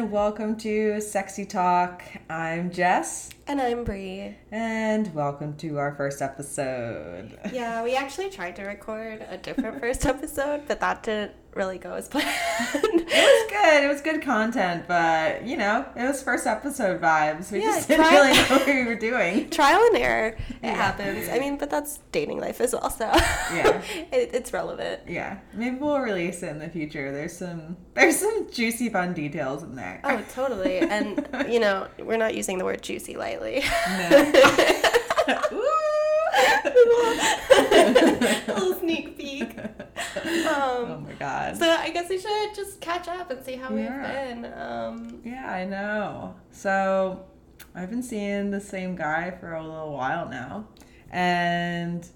and welcome to Sexy Talk. I'm Jess, And I'm Bri. And welcome to our first episode. Yeah, we actually tried to record a different first episode, but that didn't really go as planned. It was good. It was good content, but you know, it was first episode vibes. We Yeah, just didn't try- really know what we were doing. Trial and error. It Yeah. happens. I mean, but that's dating life as well, so Yeah. it, it's relevant. Yeah, maybe we'll release it in the future. There's some there's some juicy fun details in there. Oh, totally. And, you know, we're not using the word juicy lightly. No. a little sneak peek. oh Um, my god. so I guess we should just catch up and see how we've been. Um, Yeah, I know. So I've been seeing the same guy for a little while now. And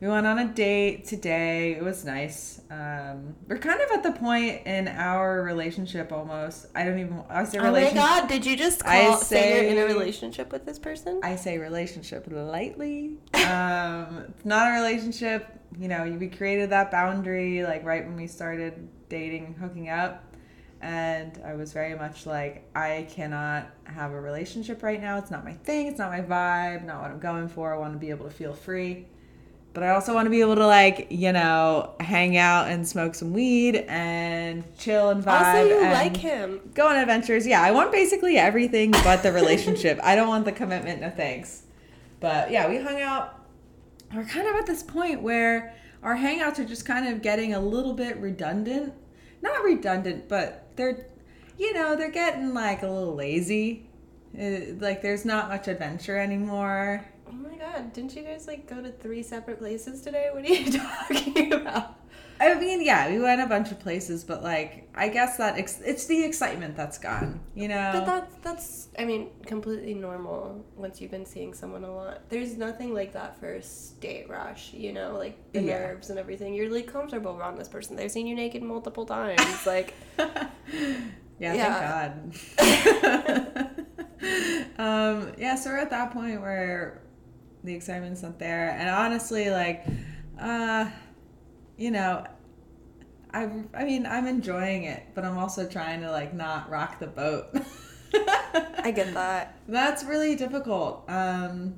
we went on a date today. It was nice. Um, we're kind of at the point in our relationship almost. I don't even I say relationship. oh my god, did you just call, say, you're in a relationship with this person? I say relationship lightly. Um, it's not a relationship. You know, we created that boundary like right when we started dating, hooking up. And I was very much like, I cannot have a relationship right now. It's not my thing. It's not my vibe. Not what I'm going for. I want to be able to feel free. But I also want to be able to like, you know, hang out and smoke some weed and chill and vibe. also, you like him. go on adventures. Yeah, I want basically everything but the relationship. I don't want the commitment. No thanks. But yeah, we hung out. We're kind of at this point where our hangouts are just kind of getting a little bit redundant. Not redundant, but they're, you know, they're getting like a little lazy. Uh, like there's not much adventure anymore. Oh my god, didn't you guys like go to three separate places today? What are you talking about? I mean, yeah, we went a bunch of places, but like, I guess that ex- it's the excitement that's gone. You know. But that's that's I mean completely normal once you've been seeing someone a lot. There's nothing like that first date rush, you know, like the Yeah. nerves and everything. You're like comfortable around this person. They've seen you naked multiple times. Like yeah, thank God. um, yeah, so we're at that point where the excitement's not there, and honestly, like, uh, you know, I, I mean, I'm enjoying it, but I'm also trying to like not rock the boat. I get that. That's really difficult um,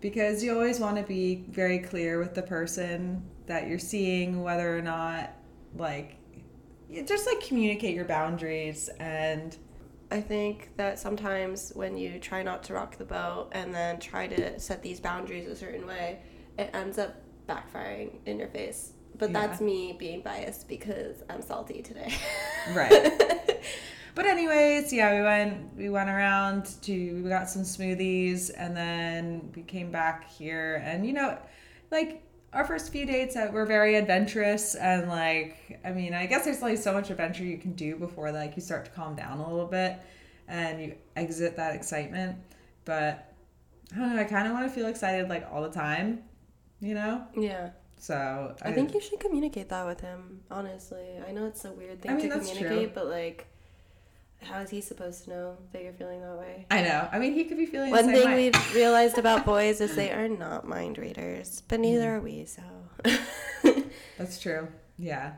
because you always want to be very clear with the person that you're seeing, whether or not, like, you just like communicate your boundaries and I think that sometimes when you try not to rock the boat and then try to set these boundaries a certain way, it ends up backfiring in your face. But Yeah. that's me being biased because I'm salty today. Right. But anyways, yeah, we went we went around to we got some smoothies and then we came back here and you know, like our first few dates uh, were very adventurous and like I mean, I guess there's like so much adventure you can do before like you start to calm down a little bit and you exit that excitement. But I don't know, I kind of want to feel excited like all the time, you know? yeah. So I think you should communicate that with him, honestly. I know it's a weird thing I mean, to communicate, true. but like, how is he supposed to know that you're feeling that way? I know. I mean, he could be feeling One the same thing way. we've realized about boys is they are not mind readers, but neither are we, so. That's true. Yeah.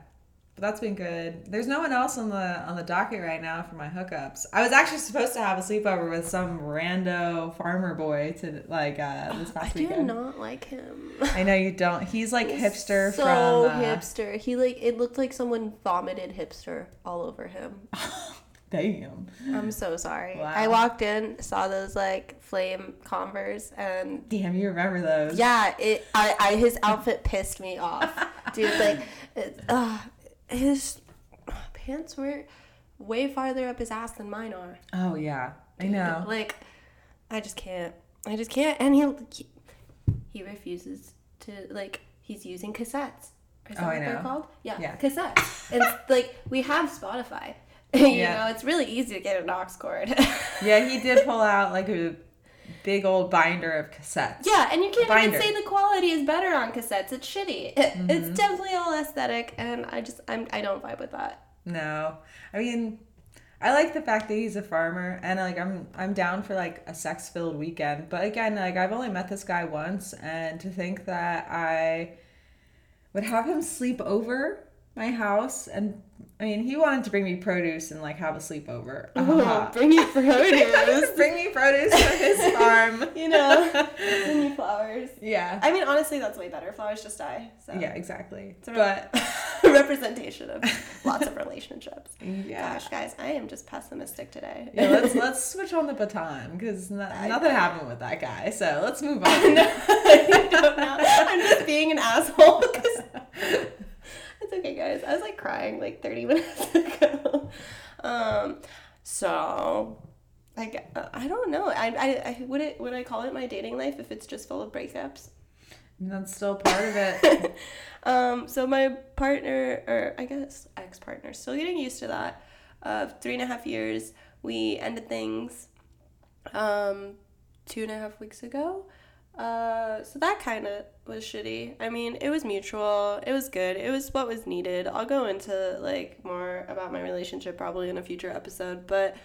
But that's been good. There's no one else on the on the docket right now for my hookups. I was actually supposed to have a sleepover with some rando farmer boy to like uh this past I past do weekend. not like him. I know you don't. He's like He's hipster so from uh, hipster. He like it looked like someone vomited hipster all over him. Damn. I'm so sorry. Wow. I walked in, saw those like flame Converse, and Damn, you remember those? yeah, it. I, I his outfit pissed me off, dude. Like, it, uh, his pants were way farther up his ass than mine are. Oh yeah. I know. Like, I just can't. I just can't. And he he, refuses to like. He's using cassettes. Is that Oh, I what they're know. called? Yeah, Yeah. cassettes. and like we have Spotify. you Yeah. know, it's really easy to get an aux cord. Yeah, he did pull out like a big old binder of cassettes. yeah, and you can't Binder. even say the quality is better on cassettes. It's shitty. It, Mm-hmm. It's definitely all aesthetic, and I just I'm I don't vibe with that. No, I mean, I like the fact that he's a farmer, and like I'm I'm down for like a sex filled weekend. But again, like I've only met this guy once, and to think that I would have him sleep over my house and I mean, he wanted to bring me produce and like have a sleepover. Oh, Uh-huh. bring you produce. bring me produce from his farm. you know, bring me flowers. Yeah. I mean, honestly, that's way better. Flowers just die. So. Yeah, exactly. It's a But representation of lots of relationships. yeah. Gosh, guys, I am just pessimistic today. Yeah, let's let's switch on the baton because I- nothing happened with that guy. So let's move on. no, I don't know. I'm just being an asshole. 'cause- it's okay, guys. I was like crying like 30 minutes ago. Um, so like I don't know. I, I, I would it would I call it my dating life if it's just full of breakups? And that's still part of it. um, so my partner, or I guess ex partner, still getting used to that. Of three and a half years, we ended things um, two and a half weeks ago. Uh, so that kind of was shitty. I mean, it was mutual. It was good. It was what was needed. I'll go into like more about my relationship probably in a future episode, but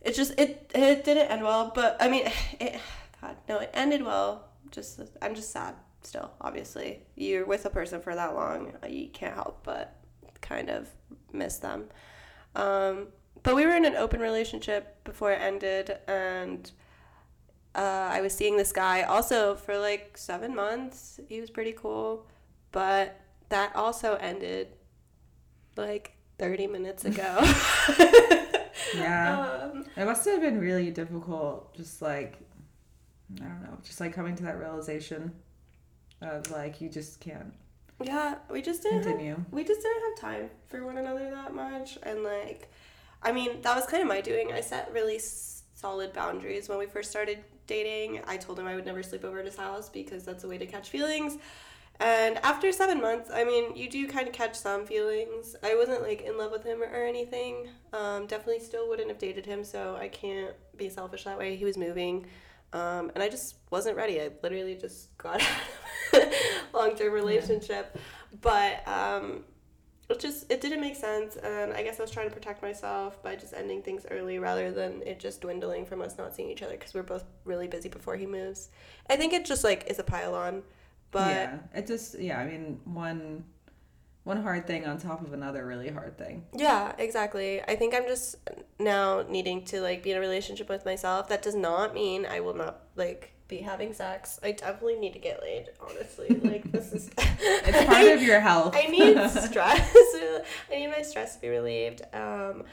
it just it it didn't end well. But I mean, it God no, it ended well. Just I'm just sad still. Obviously, you're with a person for that long, you can't help but kind of miss them. Um, but we were in an open relationship before it ended, and uh, I was seeing this guy also for like seven months. He was pretty cool, but that also ended like 30 minutes ago. Yeah. Um, It must have been really difficult, just like, I don't know, just like coming to that realization of like, you just can't yeah, we just didn't have continue. we just didn't have time for one another that much and like i mean that was kind of my doing i set really solid boundaries when we first started dating i told him i would never sleep over at his house because that's a way to catch feelings. And after seven months i mean you do kind of catch some feelings. I wasn't like in love with him or, or anything. Um, definitely still wouldn't have dated him so i can't be selfish that way. He was moving. Um, and i just wasn't ready. I literally just got out of a long-term relationship. But um, it just it didn't make sense and i guess i was trying to protect myself by just ending things early rather than it just dwindling from us not seeing each other because we're both really busy before he moves i think it just like is a pile on but yeah. It just, yeah, I mean, one. One hard thing on top of another really hard thing. yeah exactly i think i'm just now needing to like be in a relationship with myself that does not mean i will not like be having sex i definitely need to get laid honestly like this is It's part of your health. I need stress. I need my stress to be relieved. Um,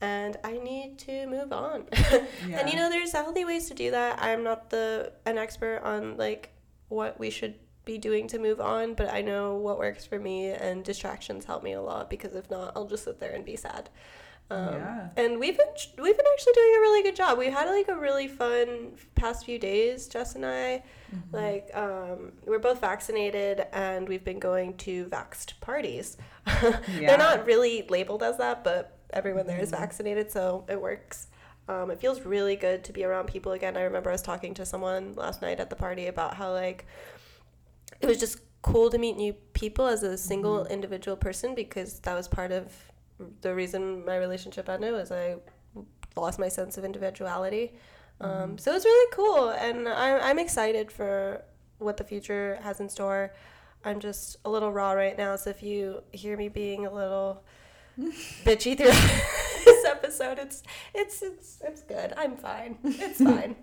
and I need to move on. Yeah. And you know, there's healthy ways to do that. I'm not the an expert on like what we should be doing to move on, but I know what works for me, and distractions help me a lot because if not, I'll just sit there and be sad. Um, Yeah. And we've been we've been actually doing a really good job. We had like a really fun past few days, Jess and I. Mm-hmm. Like um, we're both vaccinated, and we've been going to vaxxed parties. Yeah. They're not really labeled as that, but everyone there is Mm-hmm. vaccinated, so it works. Um, it feels really good to be around people again. I remember I was talking to someone last night at the party about how like it was just cool to meet new people as a single Mm-hmm. individual person because that was part of the reason my relationship ended was I lost my sense of individuality. Mm-hmm. Um, so it's really cool, and I'm, I'm excited for what the future has in store. I'm just a little raw right now, so if you hear me being a little bitchy through this episode, it's it's it's it's good. I'm fine. It's fine.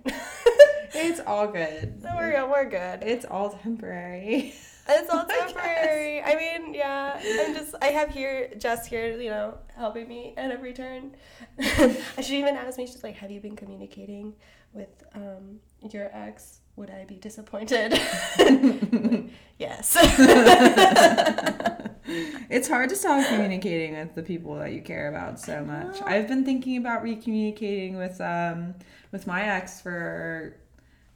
It's all good. we're we're good. It's all temporary. It's all temporary. I mean, yeah. I'm just I have here Jess here, you know, helping me at every turn. she even asked me, she's like, Have you been communicating with um your ex? Would I be disappointed? Like, yes. It's hard to stop communicating with the people that you care about so much. I've been thinking about recommunicating with um with my ex for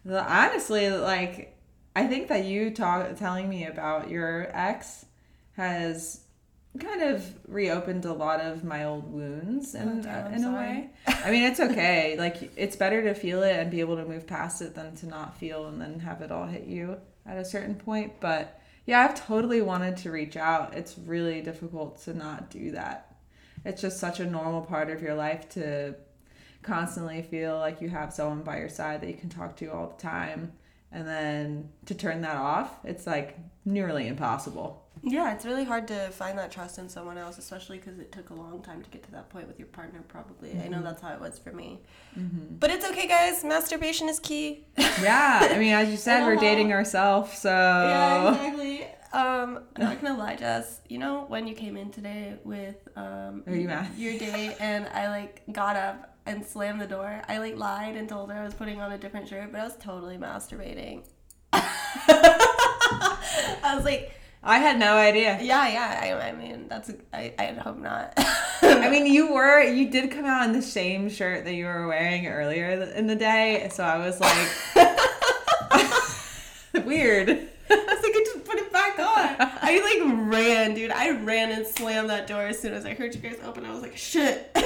honestly like I think that you talk telling me about your ex has kind of reopened a lot of my old wounds in, Oh, uh, I'm in a way. I mean, it's okay. like it's better to feel it and be able to move past it than to not feel and then have it all hit you at a certain point, but yeah, I've totally wanted to reach out. It's really difficult to not do that. It's just such a normal part of your life to constantly feel like you have someone by your side that you can talk to all the time. And then to turn that off, it's like nearly impossible. Yeah, it's really hard to find that trust in someone else, especially because it took a long time to get to that point with your partner, probably. I know that's how it was for me. But it's okay, guys. Masturbation is key. Yeah, I mean, as you said, we're dating ourselves, so Yeah, exactly. Um, I'm not gonna lie, Jess. You know when you came in today with um you your date, and I like got up and slammed the door. I like lied and told her I was putting on a different shirt, but I was totally masturbating. I was like, I had no idea. yeah, yeah. I, I mean, that's I, I hope not. I mean, you were you did come out in the same shirt that you were wearing earlier in the day, so I was like, weird. I was like, I just put it back on. I like ran, dude. I ran and slammed that door as soon as I heard you guys open. I was like, shit.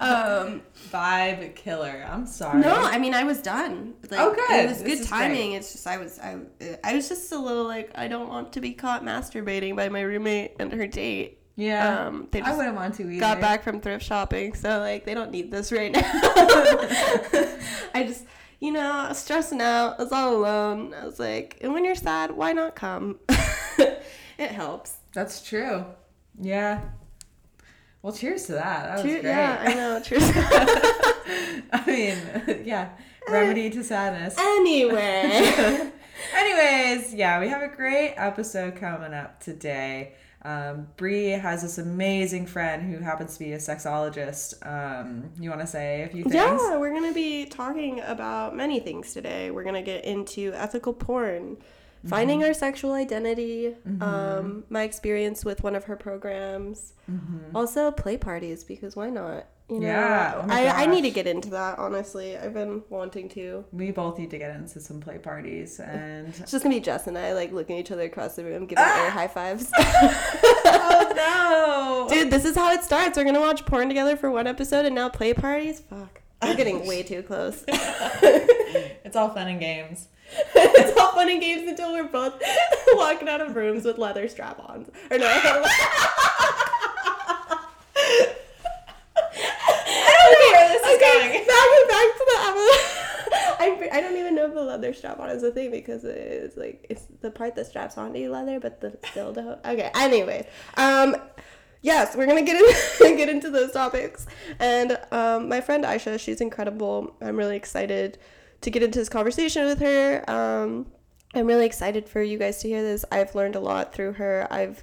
um, Vibe killer. I'm sorry. no, I mean, I was done. Like, Oh, good. It was This good timing. It's just I was I I was just a little like I don't want to be caught masturbating by my roommate and her date. Yeah. Um, they I just wouldn't want to either. got back from thrift shopping, so like they don't need this right now. I just, you know, I was stressing out. I was all alone. I was like, and when you're sad, why not come? It helps. That's true. Yeah. Well, cheers to that. That was Cheer- great. yeah, I know. Cheers. To that. I mean, yeah. Remedy to sadness. anyway. Anyways, yeah, we have a great episode coming up today. Um, Bri has this amazing friend who happens to be a sexologist. Um, you want to say a few things? Yeah, we're going to be talking about many things today. We're going to get into ethical porn, Mm-hmm. finding our sexual identity, mm-hmm. um, my experience with one of her programs, mm-hmm. also play parties, because why not? You know, Yeah, oh I, I need to get into that, honestly. I've been wanting to. We both need to get into some play parties and. It's just going to be Jess and I, like, looking at each other across the room, giving ah! air high fives. oh no! Dude, this is how it starts. We're going to watch porn together for one episode, and now play parties? Fuck. We're getting way too close. It's all fun and games. it's all fun and games until we're both walking out of rooms with leather strap-ons. Or no. I don't know where this is going. Back, back to the I, I don't even know if the leather strap-on is a thing because it's like it's the part that straps onto you leather, but the dildo. Okay. Anyway, um, yes, we're gonna get in, get into those topics. And um, my friend Ayesha, she's incredible. I'm really excited to get into this conversation with her. Um, I'm really excited for you guys to hear this. I've learned a lot through her. I've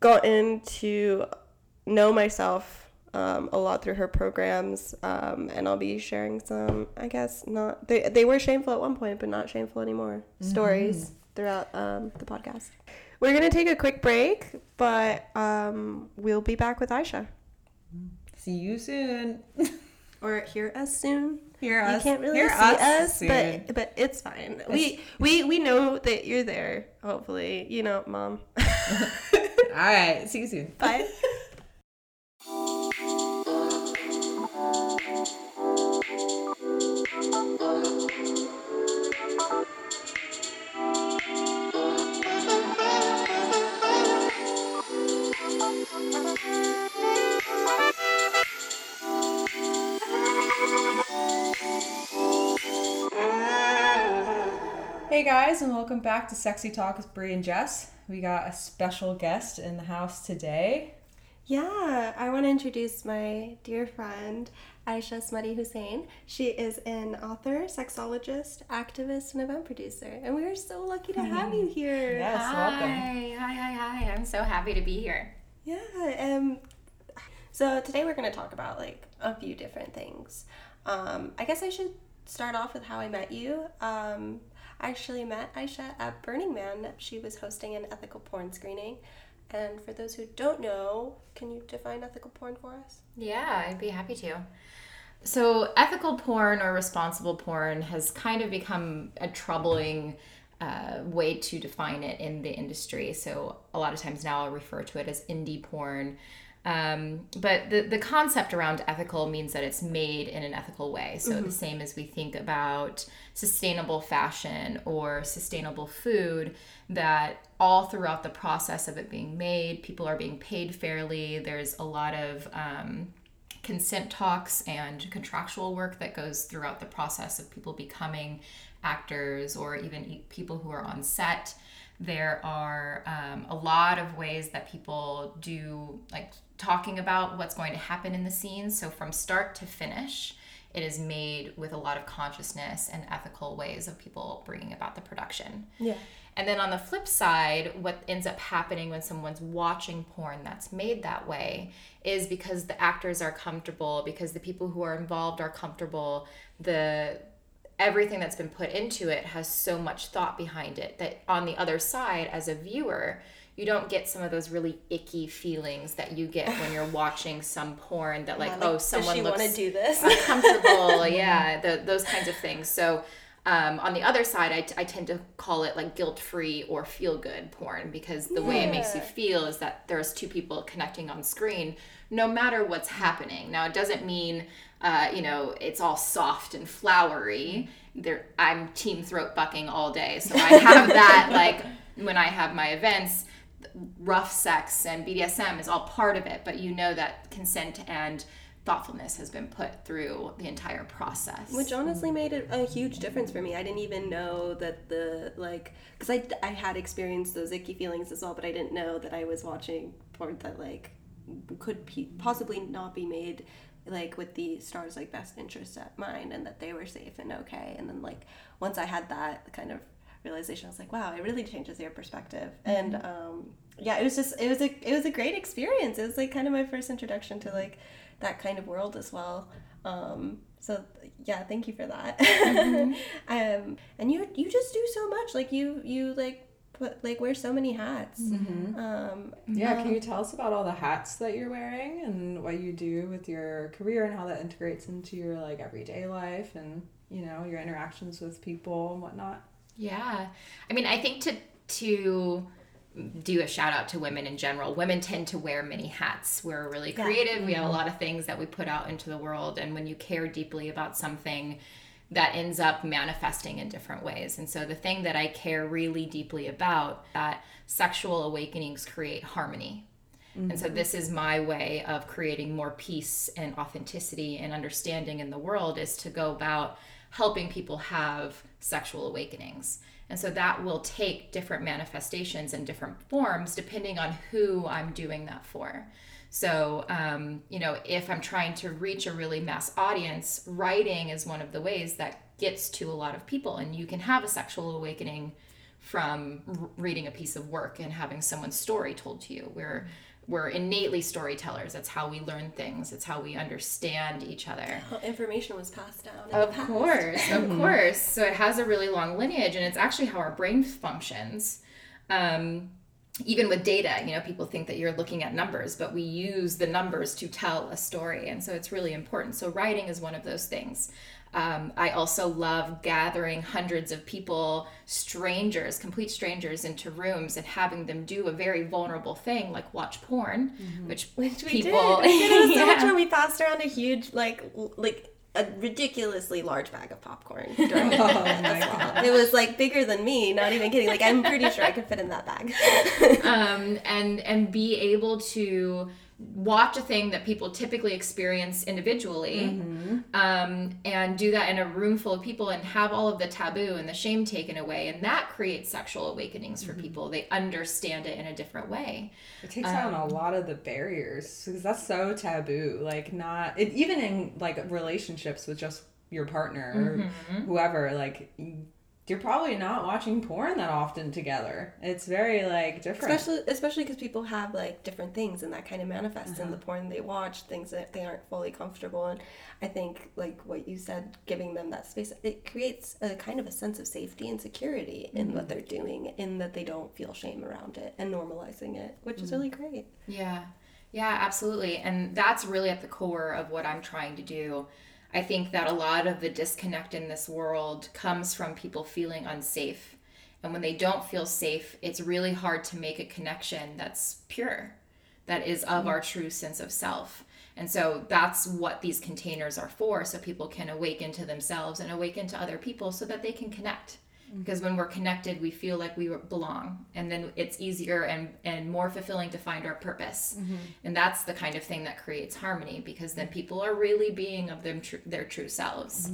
gotten to know myself um, a lot through her programs, um, and I'll be sharing some. I guess not. They they were shameful at one point, but not shameful anymore. Stories throughout um, the podcast. We're gonna take a quick break, but um, we'll be back with Ayesha. See you soon. Or hear us soon. Hear You us. can't really hear see us, us, but but it's fine. We we we know that you're there. Hopefully, you know, mom. All right. See you soon. Bye. Hey guys, and welcome back to Sexy Talk with Bri and Jess. We got a special guest in the house today. Yeah, I want to introduce my dear friend Ayesha Smutty Hussain. She is an author, sexologist, activist, and event producer, and we are so lucky to have you here. Yes, welcome. Hi, hi, hi, hi. I'm so happy to be here. Yeah. Um. So today we're going to talk about like a few different things. Um, I guess I should start off with how I met you. Um, I actually met Ayesha at Burning Man. She was hosting an ethical porn screening. And for those who don't know, can you define ethical porn for us? Yeah, I'd be happy to. So, ethical porn or responsible porn has kind of become a troubling uh, way to define it in the industry. So, a lot of times now I'll refer to it as indie porn. Um, but the, the concept around ethical means that it's made in an ethical way. So, the same as we think about sustainable fashion or sustainable food, that all throughout the process of it being made, people are being paid fairly. There's a lot of um, consent talks and contractual work that goes throughout the process of people becoming actors or even people who are on set. There are um, a lot of ways that people do, like talking about what's going to happen in the scenes. So, from start to finish, it is made with a lot of consciousness and ethical ways of people bringing about the production. Yeah. And then on the flip side, what ends up happening when someone's watching porn that's made that way is because the actors are comfortable, because the people who are involved are comfortable, the everything that's been put into it has so much thought behind it that on the other side as a viewer, you don't get some of those really icky feelings that you get when you're watching some porn that like, Yeah, oh someone she looks want to do this? uncomfortable. Yeah the, those kinds of things. So um, on the other side I, t- I tend to call it like guilt-free or feel-good porn because the way it makes you feel is that there's two people connecting on screen no matter what's happening. Now it doesn't mean uh, you know it's all soft and flowery. There i'm team throat bucking all day so i have that like when i have my events rough sex and BDSM is all part of it, but you know that consent and thoughtfulness has been put through the entire process. Which honestly made it a huge difference for me. I didn't even know that the like because I, I had experienced those icky feelings as well, but I didn't know that I was watching porn that like could pe- possibly not be made like with the stars like best interest at mind and that they were safe and okay. And then like once I had that kind of realization, I was like, wow, it really changes your perspective. And um, yeah, it was just it was a it was a great experience. It was like kind of my first introduction to like that kind of world as well. Um, so yeah, thank you for that. um, and you you just do so much. Like you you like put like wear so many hats. Um, Yeah, can you tell us about all the hats that you're wearing and what you do with your career and how that integrates into your like everyday life and you know your interactions with people and whatnot? Yeah. I mean, I think to to do a shout out to women in general. Women tend to wear many hats. We're really Yeah. creative. We have a mm-hmm. lot of things that we put out into the world and when you care deeply about something that ends up manifesting in different ways. And so the thing that I care really deeply about that sexual awakenings create harmony. And so mm-hmm. this is my way of creating more peace and authenticity and understanding in the world is to go about helping people have sexual awakenings. And so that will take different manifestations and different forms depending on who I'm doing that for. So, um, you know, if I'm trying to reach a really mass audience, writing is one of the ways that gets to a lot of people. And you can have a sexual awakening from reading a piece of work and having someone's story told to you. We're we're innately storytellers. That's how we learn things. It's how we understand each other. how information was passed down. In Of the past. course, of course. So it has a really long lineage, and it's actually how our brain functions. Um, even with data, you know, people think that you're looking at numbers, but we use the numbers to tell a story, and so it's really important. So writing is one of those things. Um, I also love gathering hundreds of people, strangers, complete strangers, into rooms and having them do a very vulnerable thing like watch porn, which, Which we people did. We did it so much Yeah. where we passed around a huge like like a ridiculously large bag of popcorn during it as well. It was like bigger than me, not even kidding. Like I'm pretty sure I could fit in that bag. um, and and be able to watch a thing that people typically experience individually mm-hmm. um, and do that in a room full of people and have all of the taboo and the shame taken away and that creates sexual awakenings for mm-hmm. people they understand it in a different way It takes down a um, lot of the barriers because that's so taboo. Like not it, even in like relationships with just your partner or mm-hmm. whoever. Like you're probably not watching porn that often together. It's very like different. especially especially because people have like different things and that kind of manifests in the uh-huh. porn they watch things that they aren't fully comfortable and i think like what you said giving them that space it creates a kind of a sense of safety and security in what mm-hmm. they're doing in that they don't feel shame around it and normalizing it which is mm-hmm. really great Yeah, yeah, absolutely. And that's really at the core of what I'm trying to do. I think that a lot of the disconnect in this world comes from people feeling unsafe. And when they don't feel safe, it's really hard to make a connection that's pure, that is of mm-hmm. our true sense of self. And so that's what these containers are for, so people can awaken to themselves and awaken to other people so that they can connect because when we're connected we feel like we belong and then it's easier and and more fulfilling to find our purpose. And that's the kind of thing that creates harmony because then people are really being of them tr- their true selves.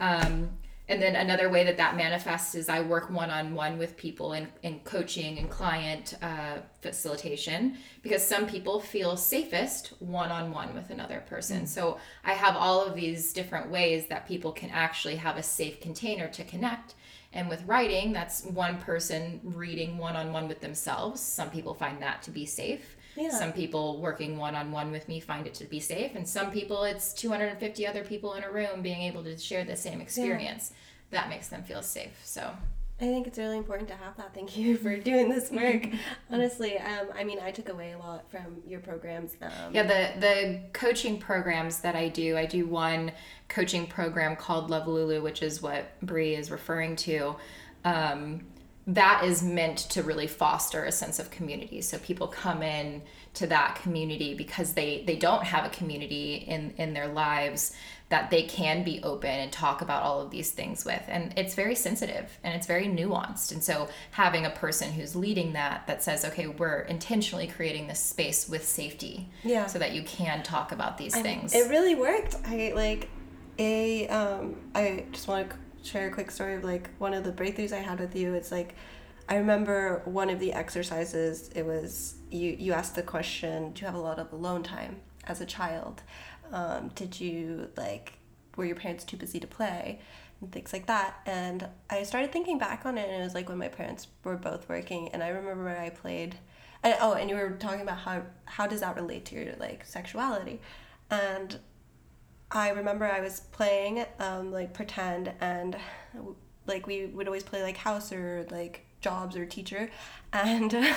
Um, and then another way that that manifests is I work one on one with people in, in coaching and client uh, facilitation because some people feel safest one on one with another person. So I have all of these different ways that people can actually have a safe container to connect. And with writing, that's one person reading one on one with themselves. Some people find that to be safe. Yeah. Some people working one on one with me find it to be safe, and some people it's 250 other people in a room being able to share the same experience. That makes them feel safe. So, I think it's really important to have that. Thank you for doing this work. Honestly, um, I mean, I took away a lot from your programs. Um, yeah, the the coaching programs that I do, I do one coaching program called Love Lulu, which is what Bri is referring to. Um, that is meant to really foster a sense of community so people come in to that community because they they don't have a community in in their lives that they can be open and talk about all of these things with and it's very sensitive and it's very nuanced and so having a person who's leading that that says okay we're intentionally creating this space with safety Yeah. so that you can talk about these I- things It really worked. I like a um I just want to share a quick story of like one of the breakthroughs I had with you. It's like I remember one of the exercises it was you you asked the question, do you have a lot of alone time as a child? Um, did you like were your parents too busy to play? And things like that. And I started thinking back on it and it was like when my parents were both working and I remember I played and, oh, and you were talking about how how does that relate to your like sexuality? And I remember I was playing um, like pretend and like we would always play like house or like jobs or teacher and oh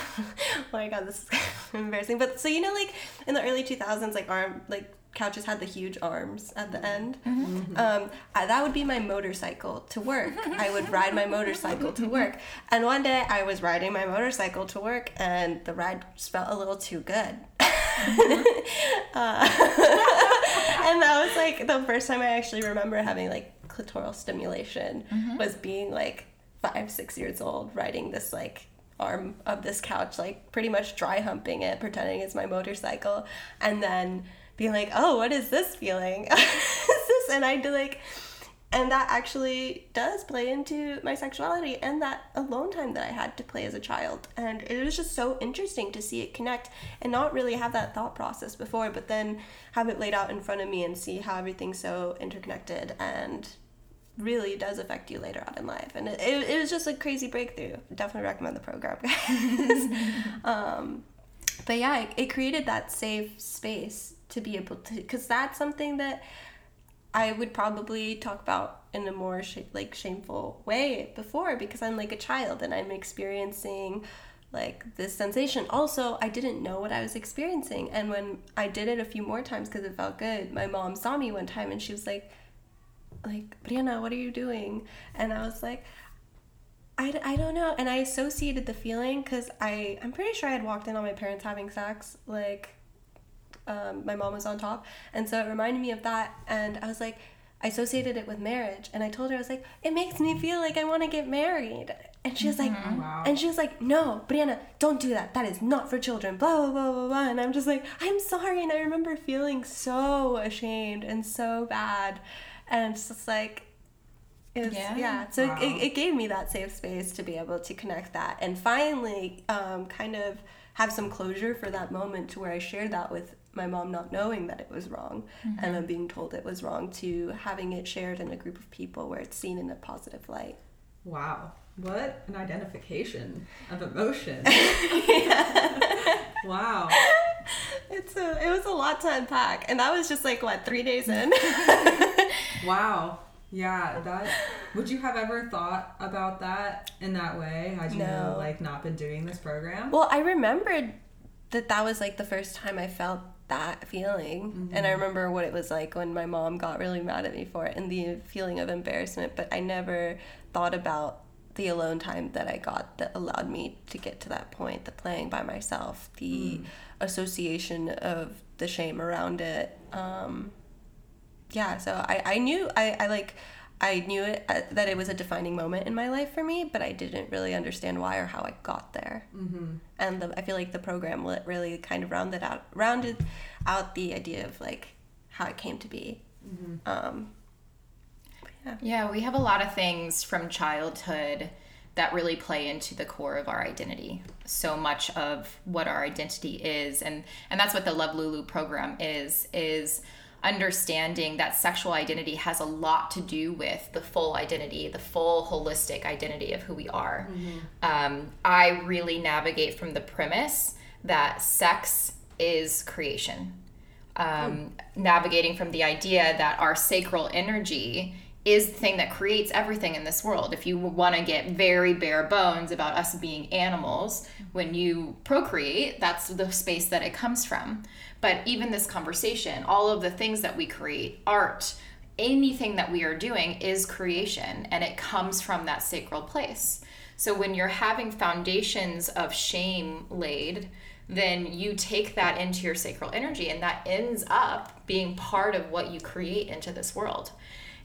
my god this is embarrassing but so you know like in the early 2000s like arm like couches had the huge arms at the end. Um, I, that would be my motorcycle to work. I would ride my motorcycle to work. And one day i was riding my motorcycle to work and the ride felt a little too good. Uh, and that was like the first time I actually remember having like clitoral stimulation was being like five, six years old, riding this like arm of this couch, like pretty much dry humping it, pretending it's my motorcycle, and then being like, oh, what is this feeling? is this? And I do like, and that actually does play into my sexuality and that alone time that I had to play as a child. And it was just so interesting to see it connect and not really have that thought process before, but then have it laid out in front of me and see how everything's so interconnected and really does affect you later on in life. And it, it, it was just a crazy breakthrough. Definitely recommend the program, guys. um, but yeah, it, it created that safe space to be able to, because that's something that I would probably talk about in a more sh- like shameful way before because I'm like a child and I'm experiencing like this sensation. Also, I didn't know what I was experiencing, and when I did it a few more times because it felt good, my mom saw me one time and she was like, "Like Brianna, what are you doing?" And I was like. I, I don't know and i associated the feeling because i i'm pretty sure i had walked in on my parents having sex like um, my mom was on top. And so it reminded me of that. And i was like i associated it with marriage. And i told her i was like it makes me feel like i want to get married. And she was like Wow. and she was like no brianna don't do that. That is not for children. Blah blah blah blah blah. And i'm just like i'm sorry. And i remember feeling so ashamed and so bad. And it's just like it was, yeah. Yeah. So Wow. it, it gave me that safe space to be able to connect that. And finally um, kind of have some closure for that moment to where I shared that with my mom not knowing that it was wrong and mm-hmm. then being told it was wrong to having it shared in a group of people where it's seen in a positive light. Wow. What an identification of emotion. wow. It's a, it was a lot to unpack and that was just like what three days in. Wow. Yeah, that would you have ever thought about that in that way had you No. like not been doing this program? Well, I remembered that that was like the first time I felt that feeling. And I remember what it was like when my mom got really mad at me for it and the feeling of embarrassment, but I never thought about the alone time that I got that allowed me to get to that point, the playing by myself, the association of the shame around it. Um, yeah, so I, I knew I, I like I knew it uh, that it was a defining moment in my life for me, but I didn't really understand why or how I got there. Mm-hmm. And the, I feel like the program really kind of rounded out rounded out the idea of like how it came to be. Um, yeah. Yeah, we have a lot of things from childhood that really play into the core of our identity. So much of what our identity is and and that's what the Love Lulu program is is understanding that sexual identity has a lot to do with the full identity, the full holistic identity of who we are. Um, I really navigate from the premise that sex is creation. Um, Navigating from the idea that our sacral energy is the thing that creates everything in this world. If you want to get very bare bones about us being animals, when you procreate, that's the space that it comes from. But even this conversation, all of the things that we create, art, anything that we are doing is creation and it comes from that sacral place. So when you're having foundations of shame laid, then you take that into your sacral energy and that ends up being part of what you create into this world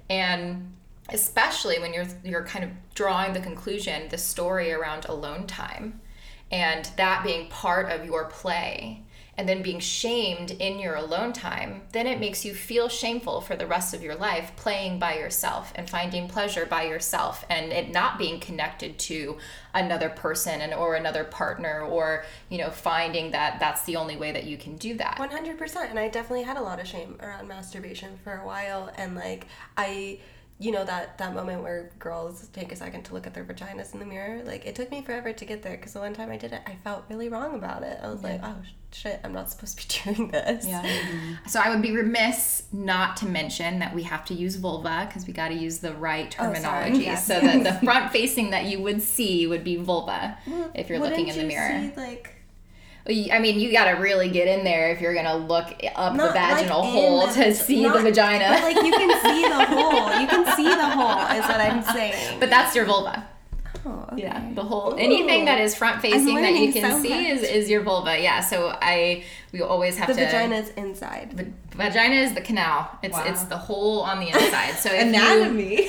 and especially when you're you're kind of drawing the conclusion the story around alone time and that being part of your play and then being shamed in your alone time then it makes you feel shameful for the rest of your life playing by yourself and finding pleasure by yourself and it not being connected to another person and or another partner or you know finding that that's the only way that you can do that. 100% and i definitely had a lot of shame around masturbation for a while and like i you know that that moment where girls take a second to look at their vaginas in the mirror like it took me forever to get there because the one time i did it i felt really wrong about it i was like oh shit i'm not supposed to be doing this Yeah. So I would be remiss not to mention that we have to use vulva because we got to use the right oh, sorry. terminology. Yes. So that the front facing that you would see would be vulva if you're looking Wouldn't in the mirror. see, like I mean, you got to really get in there if you're gonna look up Not, the vaginal like, hole the- to see not- the vagina. But like you can see the hole. You can see the hole is what I'm saying. but that's your vulva. Oh, okay. Yeah, the whole anything that is front facing that you can so see is, is your vulva. Yeah, so I we always have The to. vagina is inside. The vagina is the canal. It's Wow. it's the hole on the inside. So if you, Anatomy.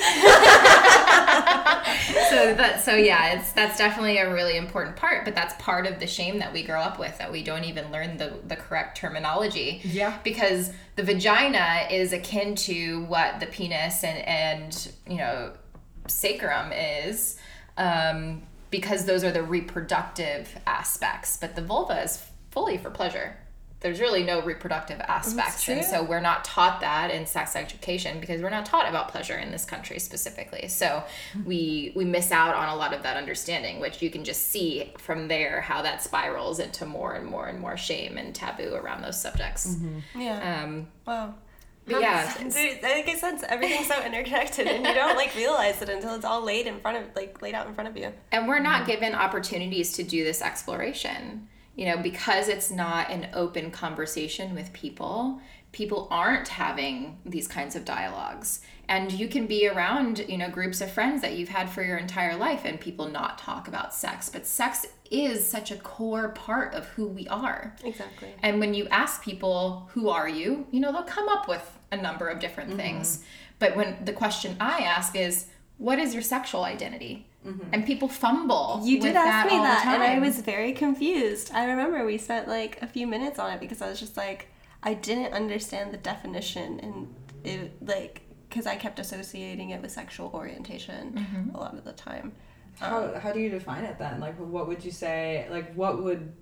so that so yeah it's that's definitely a really important part but that's part of the shame that we grow up with that we don't even learn the the correct terminology Yeah. because the vagina is akin to what the penis and and you know sacrum is um, because those are the reproductive aspects but the vulva is fully for pleasure. There's really no reproductive aspects and so we're not taught that in sex education because we're not taught about pleasure in this country specifically. So we we miss out on a lot of that understanding which you can just see from there how that spirals into more and more and more shame and taboo around those subjects. Yeah. um wow. But yeah Dude, that makes sense. Everything's so interconnected, and you don't like realize it until it's all laid in front of, like, laid out in front of you. and we're not mm-hmm. given opportunities to do this exploration you know because it's not an open conversation with people people aren't having these kinds of dialogues and you can be around you know groups of friends that you've had for your entire life and people not talk about sex but sex is such a core part of who we are Exactly. and when you ask people, who are you? You know, they'll come up with a number of different mm-hmm. things. But when the question I ask is, what is your sexual identity? Mm-hmm. And people fumble. You with did ask me that, and I was very confused. I remember we spent like a few minutes on it because I was just like, I didn't understand the definition, and it like because I kept associating it with sexual orientation mm-hmm. a lot of the time. How, um, how do you define it then? Like, what would you say? Like, what would,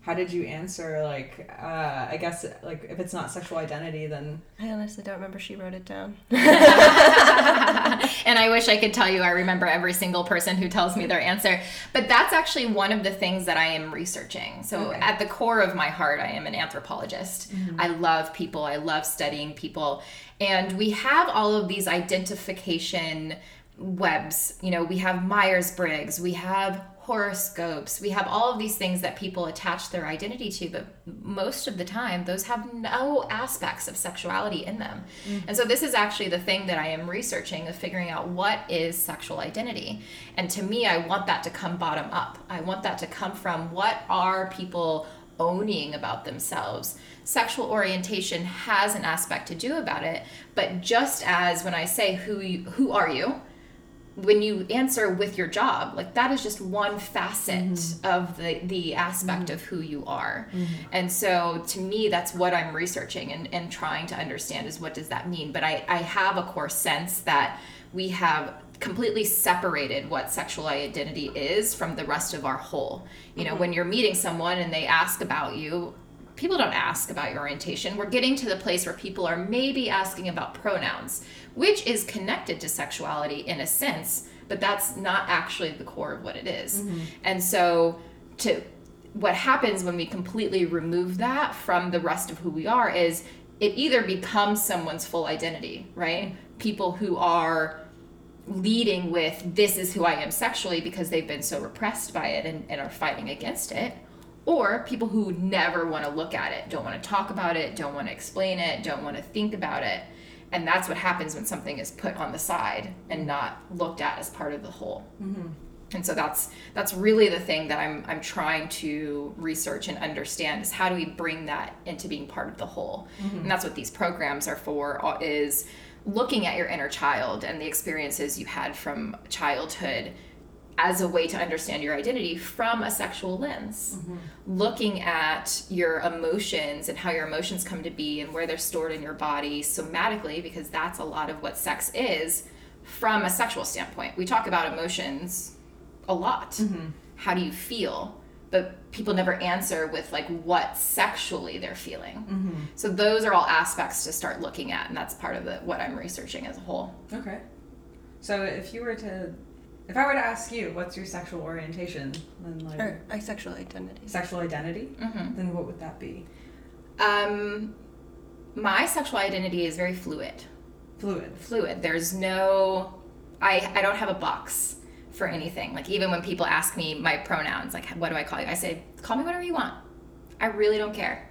how did you answer? Like, uh, I guess, like, if it's not sexual identity, then. I honestly don't remember. She wrote it down. and I wish I could tell you I remember every single person who tells me their answer. But that's actually one of the things that I am researching. So, Okay. at the core of my heart, I am an anthropologist. Mm-hmm. I love people, I love studying people. And we have all of these identification webs. You know, we have Myers Briggs, we have horoscopes, we have all of these things that people attach their identity to, but most of the time, those have no aspects of sexuality in them. Mm-hmm. And so, this is actually the thing that I am researching of figuring out what is sexual identity. And to me, I want that to come bottom up. I want that to come from what are people owning about themselves. Sexual orientation has an aspect to do about it, but just as when I say who you, who are you, when you answer with your job like that is just one facet mm-hmm. of the the aspect mm-hmm. of who you are mm-hmm. and so to me that's what i'm researching and, and trying to understand is what does that mean but i i have a core sense that we have completely separated what sexual identity is from the rest of our whole you know mm-hmm. when you're meeting someone and they ask about you people don't ask about your orientation. We're getting to the place where people are maybe asking about pronouns, which is connected to sexuality in a sense, but that's not actually the core of what it is. Mm-hmm. And so to what happens when we completely remove that from the rest of who we are is it either becomes someone's full identity, right? People who are leading with this is who I am sexually because they've been so repressed by it and, and are fighting against it or people who never want to look at it, don't want to talk about it, don't want to explain it, don't want to think about it. And that's what happens when something is put on the side and not looked at as part of the whole. Mm-hmm. And so that's that's really the thing that I'm I'm trying to research and understand is how do we bring that into being part of the whole. Mm-hmm. And that's what these programs are for uh, is looking at your inner child and the experiences you had from childhood as a way to understand your identity from a sexual lens. Mm-hmm. Looking at your emotions and how your emotions come to be and where they're stored in your body somatically, because that's a lot of what sex is from a sexual standpoint. We talk about emotions a lot. Mm-hmm. How do you feel? But people never answer with like what sexually they're feeling. Mm-hmm. So those are all aspects to start looking at, and that's part of the, what I'm researching as a whole. Okay. So if you were to if I were to ask you, what's your sexual orientation? Then like or my sexual identity. Sexual identity. Mm-hmm. Then what would that be? Um, my sexual identity is very fluid. Fluid. Fluid. There's no. I I don't have a box for anything. Like even when people ask me my pronouns, like what do I call you? I say call me whatever you want. I really don't care.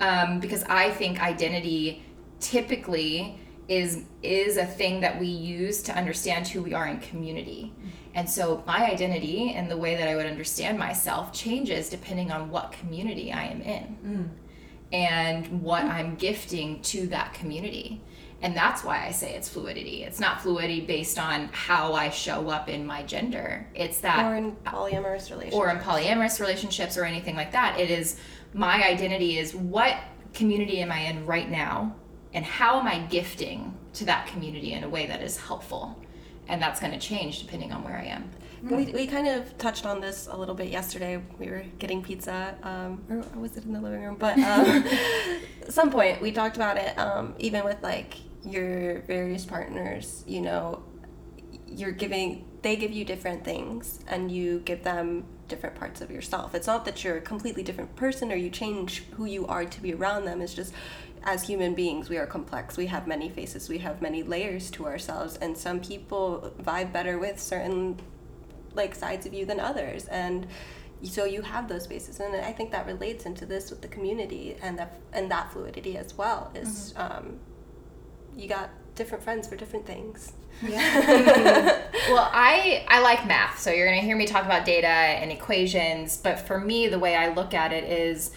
Um, because I think identity typically is is a thing that we use to understand who we are in community. And so my identity and the way that I would understand myself changes depending on what community I am in. Mm. And what I'm gifting to that community. And that's why I say it's fluidity. It's not fluidity based on how I show up in my gender. It's that or in polyamorous relationships. Or in polyamorous relationships or anything like that. It is my identity is what community am I in right now? And how am I gifting to that community in a way that is helpful? And that's going to change depending on where I am. We, we kind of touched on this a little bit yesterday. We were getting pizza, um, or was it in the living room? But um, at some point we talked about it, um, even with like your various partners, you know, you're giving, they give you different things and you give them different parts of yourself. It's not that you're a completely different person or you change who you are to be around them. It's just as human beings, we are complex. We have many faces, we have many layers to ourselves, and some people vibe better with certain like sides of you than others. And so you have those spaces, and I think that relates into this with the community and that and that fluidity as well. Is mm-hmm. um, you got different friends for different things. Yeah. well, I I like math, so you're gonna hear me talk about data and equations. But for me, the way I look at it is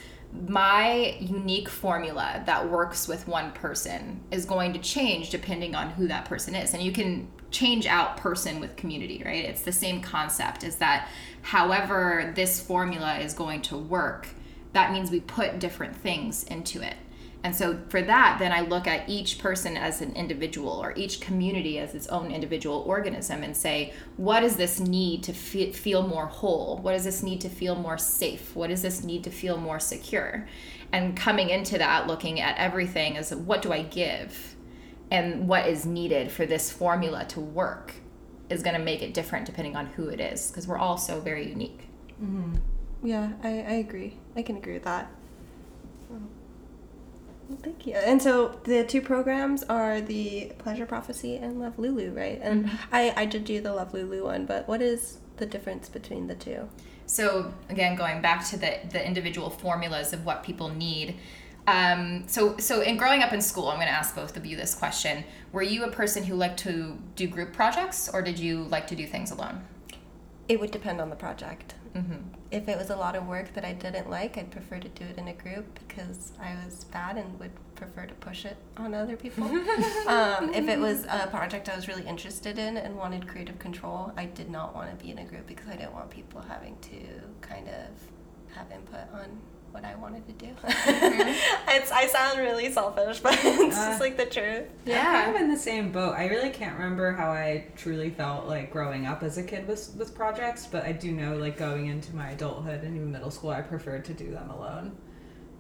my unique formula that works with one person is going to change depending on who that person is. And you can change out person with community, right? It's the same concept is that however this formula is going to work, that means we put different things into it. And so for that, then I look at each person as an individual or each community as its own individual organism and say, what does this need to fe- feel more whole? What does this need to feel more safe? What does this need to feel more secure? And coming into that, looking at everything as what do I give and what is needed for this formula to work is going to make it different depending on who it is because we're all so very unique. Mm-hmm. Yeah, I, I agree. I can agree with that. Well, thank you. And so the two programs are the Pleasure Prophecy and Love Lulu, right? And mm-hmm. I, I did do the Love Lulu one, but what is the difference between the two? So again, going back to the the individual formulas of what people need. Um, so so in growing up in school, I'm going to ask both of you this question: Were you a person who liked to do group projects, or did you like to do things alone? It would depend on the project. If it was a lot of work that I didn't like, I'd prefer to do it in a group because I was bad and would prefer to push it on other people. um, if it was a project I was really interested in and wanted creative control, I did not want to be in a group because I didn't want people having to kind of have input on what I wanted to do. it's, I sound really selfish, but it's just like the truth. Yeah, I'm kind of in the same boat. I really can't remember how I truly felt like growing up as a kid with with projects, but I do know like going into my adulthood and even middle school, I preferred to do them alone.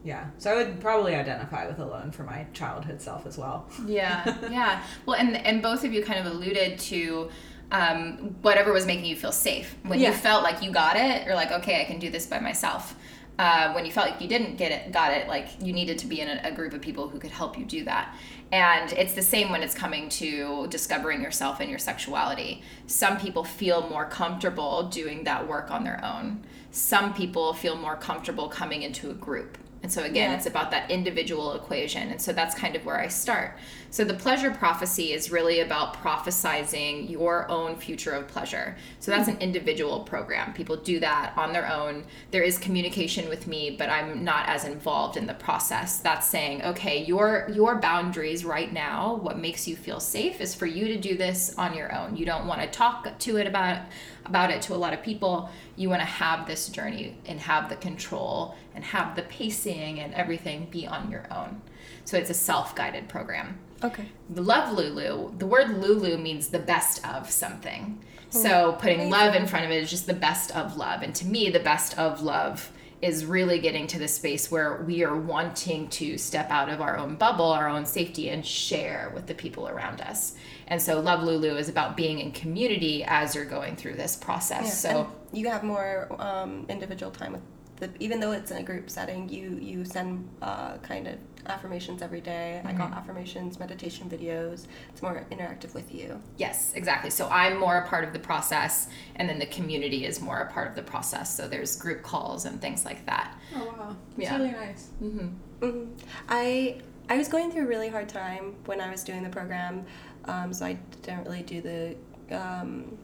Yeah, so I would probably identify with alone for my childhood self as well. Yeah, yeah. Well, and and both of you kind of alluded to um, whatever was making you feel safe. When Yeah. you felt like you got it, you're like, okay, I can do this by myself. Uh, when you felt like you didn't get it, got it, like you needed to be in a, a group of people who could help you do that. And it's the same when it's coming to discovering yourself and your sexuality. Some people feel more comfortable doing that work on their own. Some people feel more comfortable coming into a group. And so again, Yeah. it's about that individual equation. And so that's kind of where I start. So the pleasure prophecy is really about prophesizing your own future of pleasure. So that's an individual program. People do that on their own. There is communication with me, but I'm not as involved in the process. That's saying, okay, your your boundaries right now, what makes you feel safe is for you to do this on your own. You don't want to talk to it about about it to a lot of people. You want to have this journey and have the control and have the pacing and everything be on your own. So it's a self-guided program. Okay. The love Lulu, the word Lulu means the best of something. So oh, putting love in front of it is just the best of love. And to me, the best of love is really getting to the space where we are wanting to step out of our own bubble, our own safety, and share with the people around us. And so, Love Lulu is about being in community as you're going through this process. So, And you have more um, individual time with the, even though it's in a group setting, you you send uh, kind of affirmations every day. I Mm-hmm. got affirmations, meditation videos. It's more interactive with you. Yes, exactly. So I'm more a part of the process, and then the community is more a part of the process. So there's group calls and things like that. Oh wow, It's Yeah. really nice. hmm I I was going through a really hard time when I was doing the program, um, so I didn't really do the um,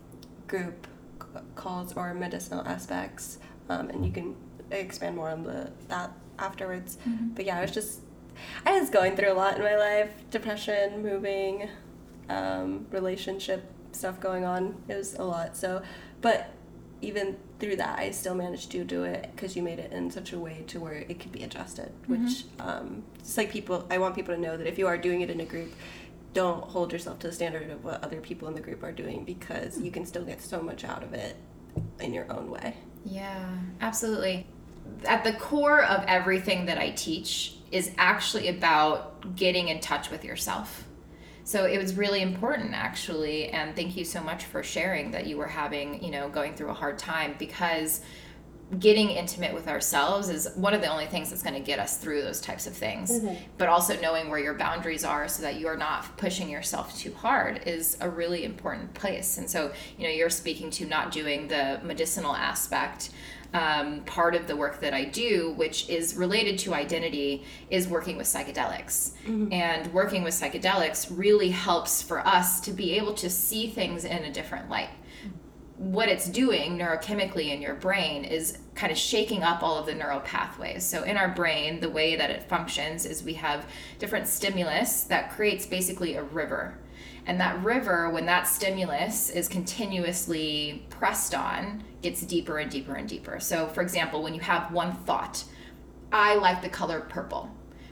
group calls or medicinal aspects, um, and you can expand more on the that afterwards. But yeah, I was just I was going through a lot in my life: depression, moving, um, relationship stuff going on. It was a lot. So, but even through that, I still managed to do it because you made it in such a way to where it could be adjusted. Which, um, it's like people. I want people to know that if you are doing it in a group, don't hold yourself to the standard of what other people in the group are doing because you can still get so much out of it in your own way. Yeah, absolutely. At the core of everything that I teach is actually about getting in touch with yourself. So it was really important actually and thank you so much for sharing that you were having, you know, going through a hard time because getting intimate with ourselves is one of the only things that's going to get us through those types of things. Mm-hmm. But also knowing where your boundaries are so that you're not pushing yourself too hard is a really important place. And so, you know, you're speaking to not doing the medicinal aspect. Um, part of the work that I do, which is related to identity, is working with psychedelics. And working with psychedelics really helps for us to be able to see things in a different light what it's doing neurochemically in your brain is kind of shaking up all of the neural pathways. So, in our brain, the way that it functions is we have different stimulus that creates basically a river. And that river, when that stimulus is continuously pressed on, gets deeper and deeper and deeper. So, for example, when you have one thought, I like the color purple.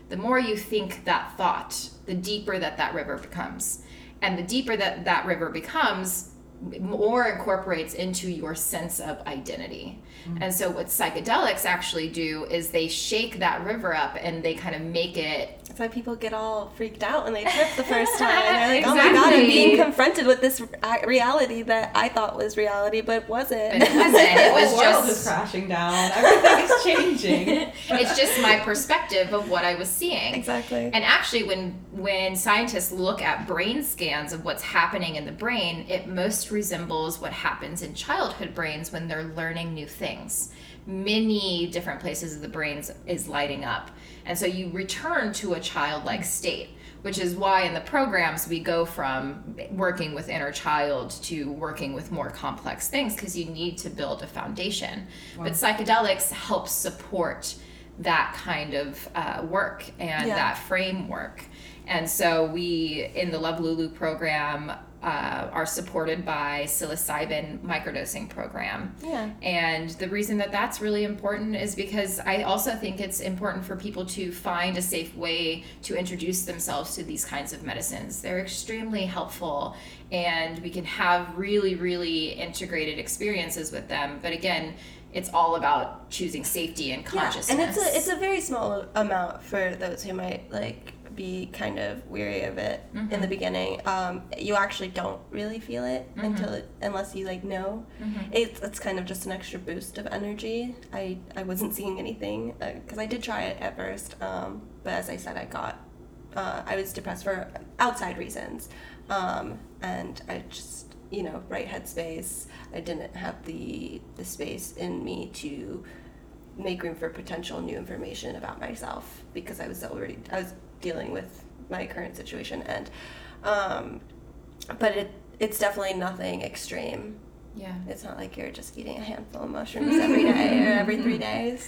The more you think that thought, the deeper that that river becomes. And the deeper that that river becomes, more incorporates into your sense of identity. Mm-hmm. And so, what psychedelics actually do is they shake that river up and they kind of make it That's why people get all freaked out when they trip the first time. And they're like, oh my god, I'm being confronted with this reality that I thought was reality, but wasn't. But it wasn't. It was the world just- is crashing down. Everything is changing. it's just my perspective of what I was seeing. Exactly. And actually when when scientists look at brain scans of what's happening in the brain, it most resembles what happens in childhood brains when they're learning new things. Many different places of the brains is lighting up. And so you return to a childlike state which is why in the programs we go from working with inner child to working with more complex things because you need to build a foundation. But psychedelics help support that kind of uh, work and Yeah. that framework. And so we, in the Love Lulu program, uh, are supported by psilocybin microdosing program. Yeah. And the reason that that's really important is because I also think it's important for people to find a safe way to introduce themselves to these kinds of medicines. They're extremely helpful and we can have really, really integrated experiences with them. But again, it's all about choosing safety and consciousness. Yeah, and it's a it's a very small amount for those who might like be kind of weary of it in Mm-hmm. the beginning. Um, you actually don't really feel it Mm-hmm. until it, unless you like know. It's it's kind of just an extra boost of energy. I I wasn't seeing anything because I did try it at first, um, but as I said, I got uh, I was depressed for outside reasons, um, and I just you know right headspace. I didn't have the the space in me to make room for potential new information about myself because I was already I was dealing with my current situation and um, but it it's definitely nothing extreme. yeah. It's not like you're just eating a handful of mushrooms every day or every three days.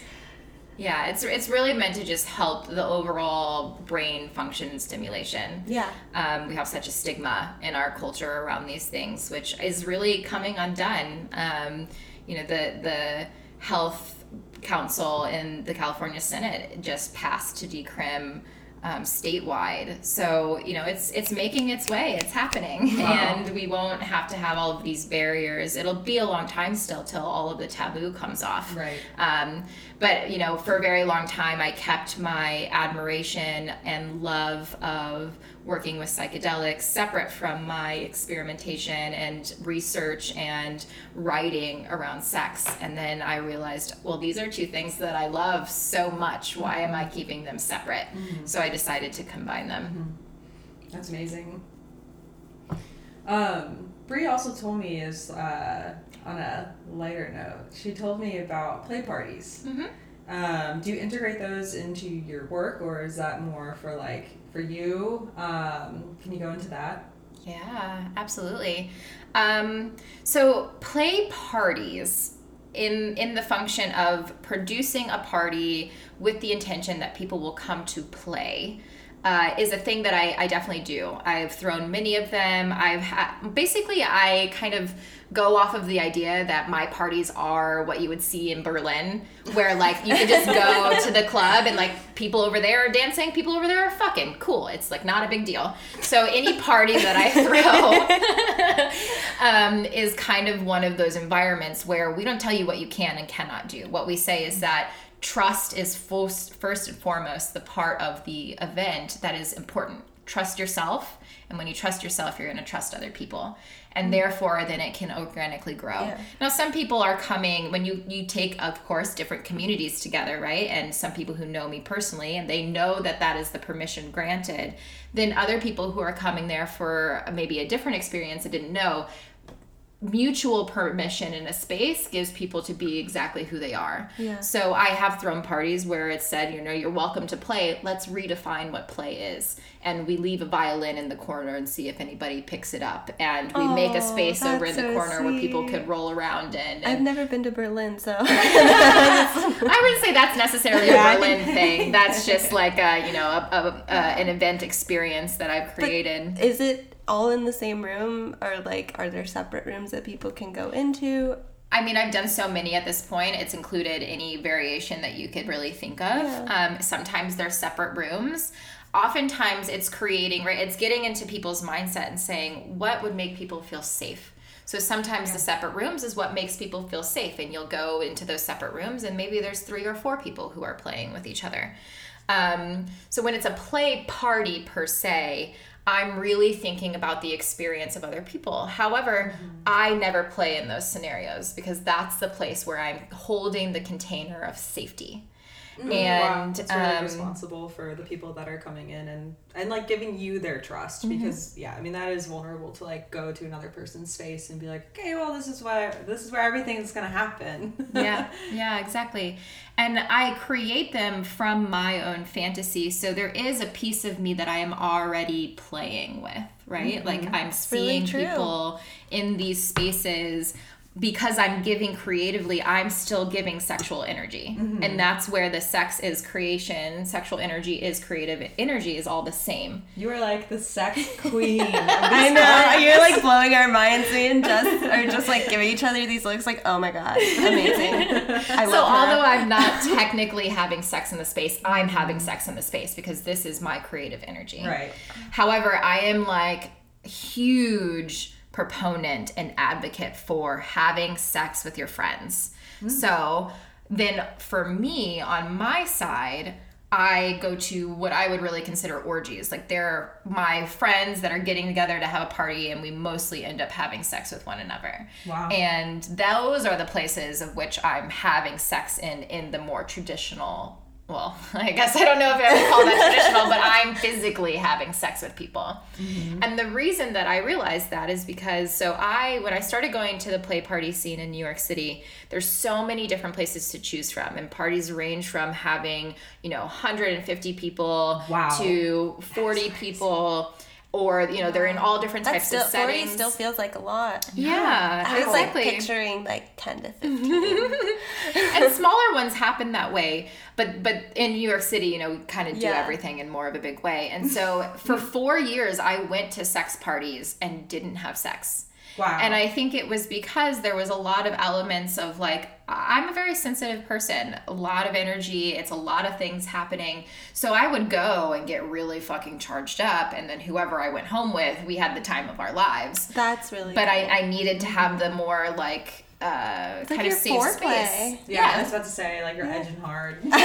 Yeah, it's it's really meant to just help the overall brain function stimulation. Yeah. Um, we have such a stigma in our culture around these things, which is really coming undone. Um, you know, the the health council in the California Senate just passed to decrim um, statewide. So you know, it's it's making its way. It's happening, and we won't have to have all of these barriers. It'll be a long time still till all of the taboo comes off. Right. Um, but you know, for a very long time, I kept my admiration and love of working with psychedelics separate from my experimentation and research and writing around sex. And then I realized, well, these are two things that I love so much. Why am I keeping them separate? So I decided to combine them. That's amazing. Um, Bri also told me is uh, on a lighter note. She told me about play parties. Mhm. Um, do you integrate those into your work, or is that more for like for you? Um, can you go into that? Yeah, absolutely. Um, so play parties in in the function of producing a party with the intention that people will come to play. Uh, is a thing that I, I definitely do. I've thrown many of them. I've had basically I kind of go off of the idea that my parties are what you would see in Berlin, where like you can just go to the club and like people over there are dancing, people over there are fucking cool. It's like not a big deal. So any party that I throw um, is kind of one of those environments where we don't tell you what you can and cannot do. What we say is that trust is first, first and foremost the part of the event that is important. Trust yourself, and when you trust yourself, you're going to trust other people, and mm. therefore, then it can organically grow. Yeah. Now, some people are coming when you you take, of course, different communities together, right? And some people who know me personally, and they know that that is the permission granted. Then other people who are coming there for maybe a different experience that didn't know mutual permission in a space gives people to be exactly who they are. Yeah. So I have thrown parties where it said, you know, you're welcome to play. Let's redefine what play is. And we leave a violin in the corner and see if anybody picks it up. And we make a Oh, space over in the so corner where people sweet. could roll around in. I've never been to Berlin, so I wouldn't say that's necessarily Yeah. a Berlin thing. That's just like a, you know, a, a, a, an event experience that I've created. is it all in the same room or like are there separate rooms that people can go into? I mean, I've done so many at this point. It's included any variation that you could really think of. Yeah. Um, sometimes they're separate rooms. Oftentimes, it's creating, right? It's getting into people's mindset and saying, what would make people feel safe? So sometimes the separate rooms is what makes people feel safe, and you'll go into those separate rooms, and maybe there's three or four people who are playing with each other. Um, so when it's a play party per se, I'm really thinking about the experience of other people. However, mm-hmm. I never play in those scenarios because that's the place where I'm holding the container of safety. And wow, it's really um, responsible for the people that are coming in and and like giving you their trust Mm-hmm. because yeah, I mean that is vulnerable to like go to another person's space and be like, okay, well this is why this is where everything's gonna happen. yeah, yeah, exactly. And I create them from my own fantasy. So there is a piece of me that I am already playing with, right? Like I'm really seeing true. people in these spaces because I'm giving creatively, I'm still giving sexual energy. Mm-hmm. And that's where the sex is creation, sexual energy is creative energy is all the same. you are like the sex queen. I know you're like blowing our minds. Me and Jess are just like giving each other these looks, like, "Oh my god, amazing!" I So love her. although I'm not technically having sex in the space, I'm having sex in the space because this is my creative energy. right. However, I am like huge proponent and advocate for having sex with your friends. Hmm. So then for me on my side, I go to what I would really consider orgies. Like they're my friends that are getting together to have a party and we mostly end up having sex with one another. Wow. And those are the places of which I'm having sex in in the more traditional well, I guess I don't know if I would call that traditional, but I'm physically having sex with people. Mm-hmm. And the reason that I realized that is because so I when I started going to the play party scene in New York City, there's so many different places to choose from and parties range from having, you know, 150 people Wow. to 40 people or you know, they're in all different That types still of forty settings. still feels like a lot. yeah, I was exactly. like picturing like ten to fifteen. and smaller ones happen that way but but in new york city you know we kind of do Yeah. everything in more of a big way and so for four years i went to sex parties and didn't have sex Wow. and i think it was because there was a lot of elements of like i'm a very sensitive person a lot of energy it's a lot of things happening so i would go and get really fucking charged up and then whoever i went home with we had the time of our lives That's really. but I, I needed to have the more like uh, like kind of your safe foreplay. space. yeah, I was about to say like you're edging hard. but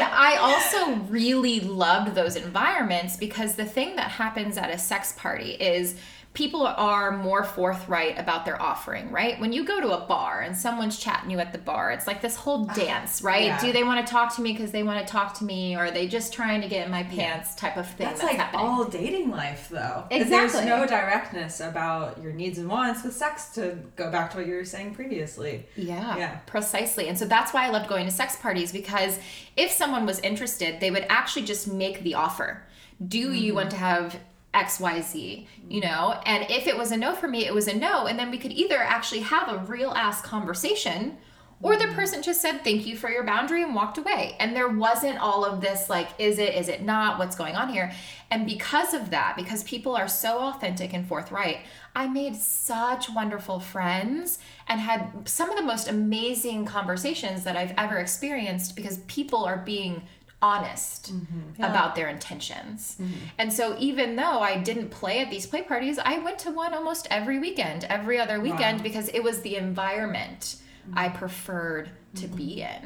I also really loved those environments because the thing that happens at a sex party is people are more forthright about their offering, right? When you go to a bar and someone's chatting you at the bar, it's like this whole ah, dance, right? yeah. Do they want to talk to me because they want to talk to me, or are they just trying to get in my pants type of thing That's, that's, like happening? all dating life, though. Exactly. There's no directness about your needs and wants with sex. To go back to what you were saying previously. Yeah, Yeah. precisely. And so that's why I loved going to sex parties because if someone was interested, they would actually just make the offer. Do you mm-hmm. want to have XYZ? You mm-hmm. know? And if it was a no for me, it was a no. And then we could either actually have a real ass conversation or the mm-hmm. person just said thank you for your boundary and walked away and there wasn't all of this like is it is it not what's going on here and because of that because people are so authentic and forthright i made such wonderful friends and had some of the most amazing conversations that i've ever experienced because people are being honest mm-hmm. about their intentions. Mm-hmm. And so even though I didn't play at these play parties, I went to one almost every weekend, every other weekend Wow. because it was the environment I mm-hmm. preferred to be in.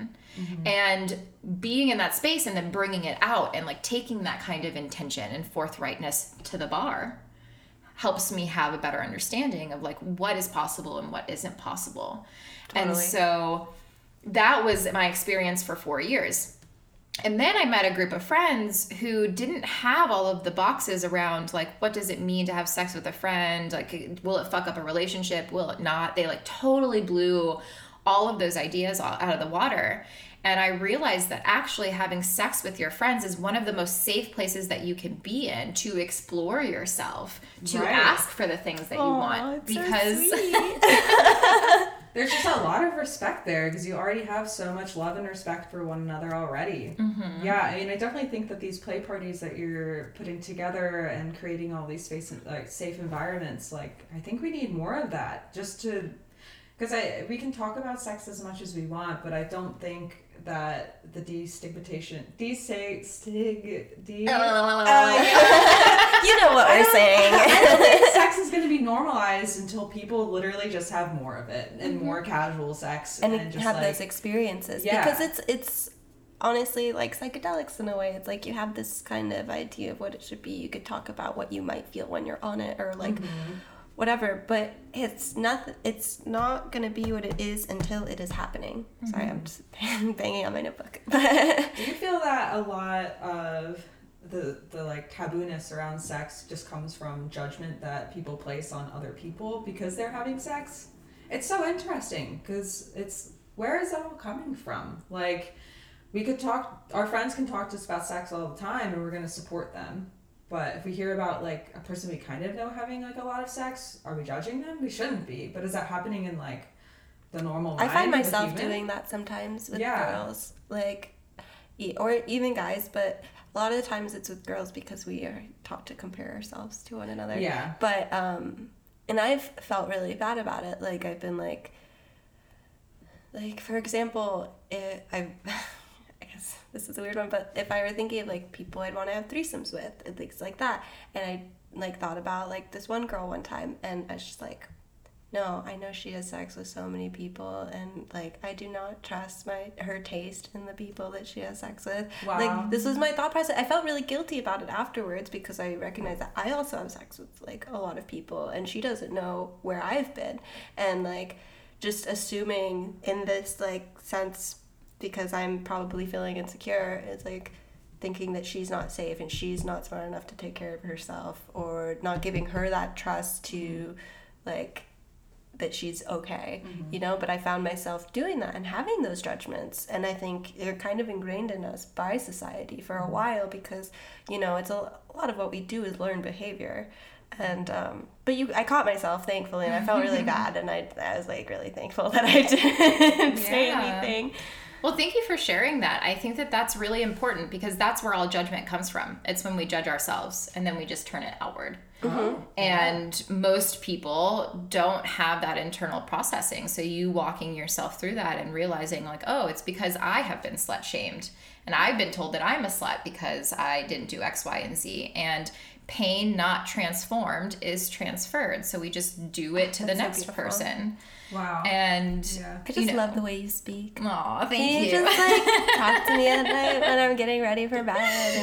And being in that space and then bringing it out and like taking that kind of intention and forthrightness to the bar helps me have a better understanding of like what is possible and what isn't possible. And so that was my experience for 4 years. And then I met a group of friends who didn't have all of the boxes around like what does it mean to have sex with a friend? Like will it fuck up a relationship? Will it not? They like totally blew all of those ideas out of the water. And I realized that actually having sex with your friends is one of the most safe places that you can be in to explore yourself, to Right. ask for the things that you want. so Because sweet. There's just a lot of respect there because you already have so much love and respect for one another already. Mm-hmm. Yeah, I mean, I definitely think that these play parties that you're putting together and creating all these space like safe environments, like I think we need more of that just to because I we can talk about sex as much as we want, but I don't think that the destigmatization, destig, stig, de, uh, you know what we're saying. I don't think sex is going to be normalized until people literally just have more of it and mm-hmm. more casual sex and, and, just have like, those experiences. Yeah. because it's it's honestly like psychedelics in a way it's like you have this kind of idea of what it should be. You could talk about what you might feel when you're on it or like mm-hmm. Whatever. But it's not. It's not gonna be what it is until it is happening. Sorry, I'm mm-hmm. just banging on my notebook. Do you feel that a lot of the the like tabooness around sex just comes from judgment that people place on other people because they're having sex? It's so interesting because it's where is that all coming from? Like we could talk our friends can talk to us about sex all the time and we're going to support them. But if we hear about like a person we kind of know having like a lot of sex, are we judging them? We shouldn't be. But is that happening in like the normal I find mind of a myself doing that sometimes with Yeah. girls, like, or even guys. But a lot of the times it's with girls because we are taught to compare ourselves to one another. Yeah. But um, and I've felt really bad about it. Like I've been like, like for example, it, I, This is a weird one, but if I were thinking of like people I'd want to have threesomes with and things like that, and I like thought about like this one girl one time, and I was just like, no, I know she has sex with so many people, and like I do not trust my her taste in the people that she has sex with. Wow. Like this was my thought process. I felt really guilty about it afterwards because I recognize that I also have sex with like a lot of people, and she doesn't know where I've been, and like just assuming in this like sense because I'm probably feeling insecure. It's like thinking that she's not safe and she's not smart enough to take care of herself or not giving her that trust to mm-hmm. like that she's okay mm-hmm. you know? But i found myself doing that and having those judgments and i think they're kind of ingrained in us by society for a mm-hmm. while because you know it's a, a lot of what we do is learned behavior. And um, but you i caught myself thankfully and i felt really bad and I, I was like really thankful that i didn't say anything Well, thank you for sharing that. I think that that's really important because that's where all judgment comes from. It's when we judge ourselves and then we just turn it outward. Mm-hmm. And most people don't have that internal processing. So you walking yourself through that and realizing, like, oh, it's because I have been slut shamed. And I've been told that I'm a slut because I didn't do X, Y, and Z. And pain not transformed is transferred. So we just do it to the That's so next beautiful. person. Wow. And Yeah. i just you know, love the way you speak Aw, thank Can you, you. just like talk to me at night when I'm getting ready for bed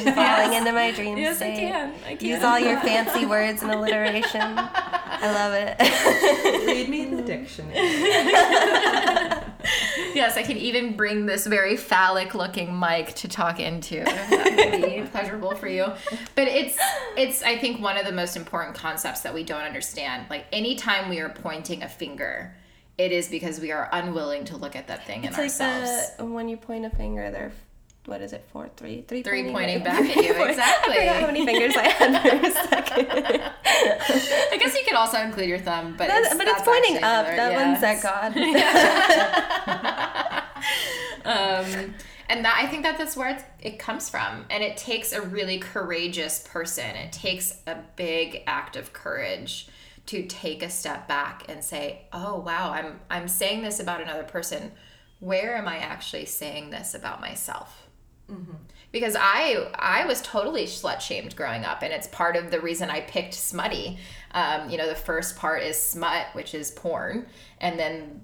and falling into my dream Yes, I can. I can. Use all your fancy words and alliteration. I love it. Read me in the dictionary. Yes, I can even bring this very phallic looking mic to talk into. That would be pleasurable for you. But it's it's I think one of the most important concepts that we don't understand. Like anytime we are pointing a finger, it is because we are unwilling to look at that thing in like ourselves. the when you point a finger, they're what is it? Four, three, three, Three pointing back at you, exactly. I forgot how many fingers I had for a second. I guess you could also include your thumb, but That- it's, but it's pointing up. another- That yes. one's at God. um, and that I think that that's where it's, it comes from, and it takes a really courageous person. It takes a big act of courage to take a step back and say, "Oh wow, I'm I'm saying this about another person. Where am I actually saying this about myself?" because I I was totally slut shamed growing up, and it's part of the reason I picked smutty. Um, you know, the first part is smut, which is porn, and then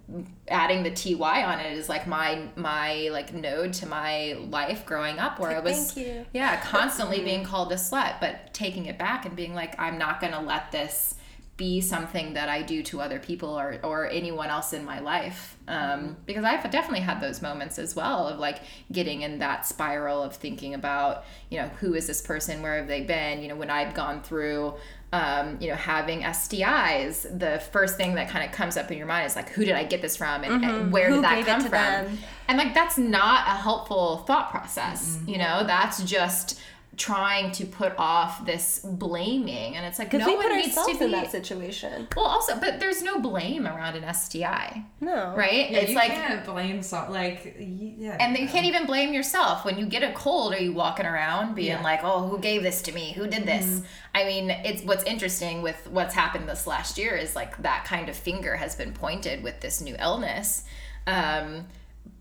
adding the ty on it is like my my like node to my life growing up, where I was Thank you. yeah constantly being called a slut, but taking it back and being like I'm not gonna let this be something that I do to other people or, or anyone else in my life. Um, because I've definitely had those moments as well of like getting in that spiral of thinking about, you know, who is this person? Where have they been? You know, when I've gone through, um, you know, having STIs, the first thing that kind of comes up in your mind is like, who did I get this from? And, and where Who did that come from? them? And like, that's not a helpful thought process. You know, that's just trying to put off this blaming and it's like no we one put needs ourselves to be in that situation. well, also, but there's no blame around an STI, No. right? Yeah, it's you like, can't blame some like yeah. and you can't even blame yourself when you get a cold. Are you walking around being Yeah. like, "Oh, who gave this to me? Who did this?" I mean, it's what's interesting with what's happened this last year is like that kind of finger has been pointed with this new illness, um,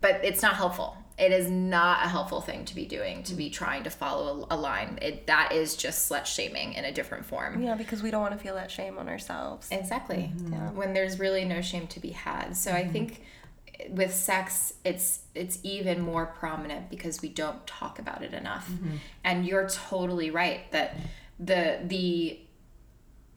but it's not helpful. It is not a helpful thing to be doing to be trying to follow a, a line. It that is just slut shaming in a different form. Yeah, because we don't want to feel that shame on ourselves. Exactly. Mm-hmm. Yeah. When there's really no shame to be had. So I mm-hmm. think with sex it's it's even more prominent because we don't talk about it enough. Mm-hmm. And you're totally right that the the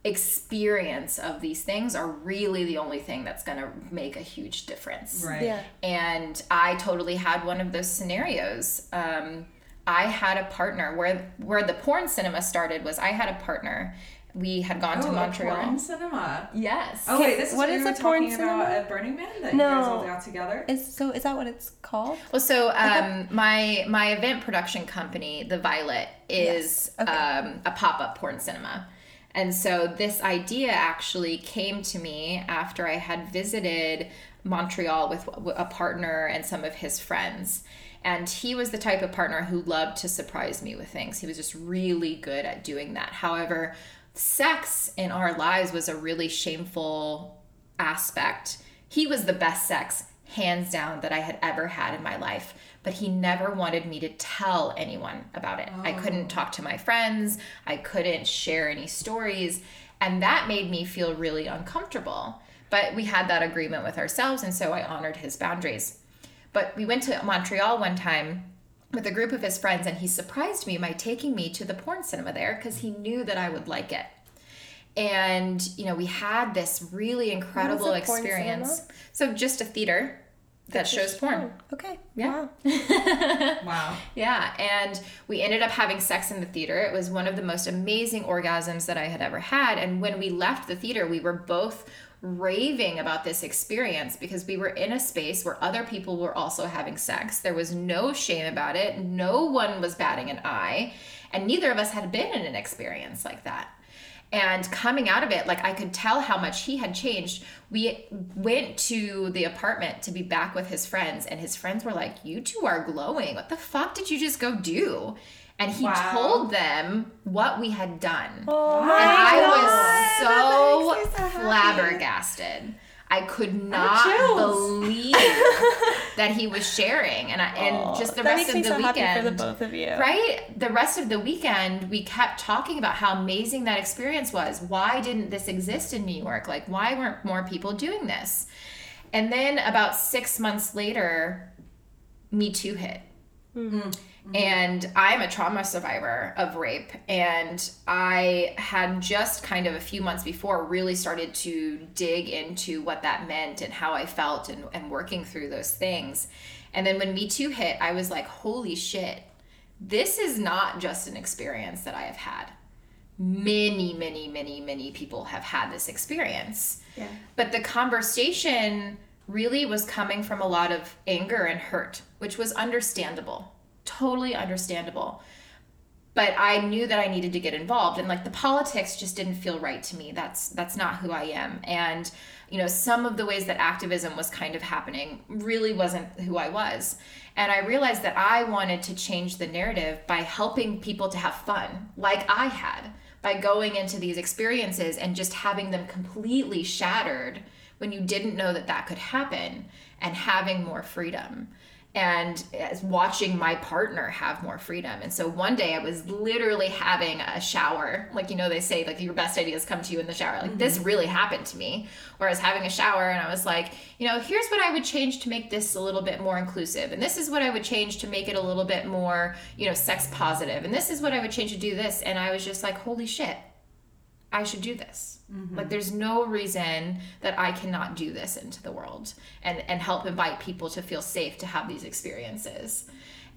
experience of these things are really the only thing that's going to make a huge difference. Right. Yeah. And I totally had one of those scenarios. Um, I had a partner where where the porn cinema started was I had a partner. We had gone to Oh, a Montreal. porn cinema. Yes. Oh wait, this is what what, is we a porn talking about cinema? at Burning Man that No. you guys all got together. Is so is that what it's called? Well, so um, my my event production company, The Violet, is Yes. Okay. um, a pop up porn cinema, and so this idea actually came to me after I had visited Montreal with a partner and some of his friends. And he was the type of partner who loved to surprise me with things. He was just really good at doing that. However, sex in our lives was a really shameful aspect. He was the best sex, hands down, that I had ever had in my life. But he never wanted me to tell anyone about it. I couldn't talk to my friends, I couldn't share any stories. And that made me feel really uncomfortable. But we had that agreement with ourselves, and so I honored his boundaries. But we went to Montreal one time with a group of his friends, and he surprised me by taking me to the porn cinema there because he knew that I would like it. And, you know, we had this really incredible experience. So, just a theater that shows porn. Okay. Yeah. Wow. wow. Yeah, and we ended up having sex in the theater. It was one of the most amazing orgasms that I had ever had. And when we left the theater, we were both raving about this experience because we were in a space where other people were also having sex. There was no shame about it, no one was batting an eye, and neither of us had been in an experience like that. And coming out of it, like I could tell how much he had changed. We went to the apartment to be back with his friends, and his friends were like, You two are glowing. What the fuck did you just go do? And he Wow. told them what we had done. Oh and I God, was so so flabbergasted. I could not believe that he was sharing, and I, and just the rest of the so weekend. for the both of you. Right? The rest of the weekend, we kept talking about how amazing that experience was. Why didn't this exist in New York? Like, why weren't more people doing this? And then about six months later, Me Too hit. Hmm. Mm-hmm. And I'm a trauma survivor of rape. And I had just kind of a few months before really started to dig into what that meant and how I felt and, and working through those things. And then when Me Too hit, I was like, holy shit, this is not just an experience that I have had. Many, many, many, many people have had this experience. Yeah. But the conversation really was coming from a lot of anger and hurt, which was understandable, totally understandable. But I knew that I needed to get involved and like the politics just didn't feel right to me. That's that's not who I am. And you know, some of the ways that activism was kind of happening really wasn't who I was. And I realized that I wanted to change the narrative by helping people to have fun, like I had, by going into these experiences and just having them completely shattered when you didn't know that that could happen and having more freedom and as watching my partner have more freedom. And so one day I was literally having a shower. Like, you know, they say, like, your best ideas come to you in the shower. Like, this mm-hmm. really happened to me, where I was having a shower and I was like, you know, here's what I would change to make this a little bit more inclusive. And this is what I would change to make it a little bit more, you know, sex positive. And this is what I would change to do this. And I was just like, holy shit, I should do this. Mm-hmm. Like there's no reason that I cannot do this into the world and and help invite people to feel safe to have these experiences.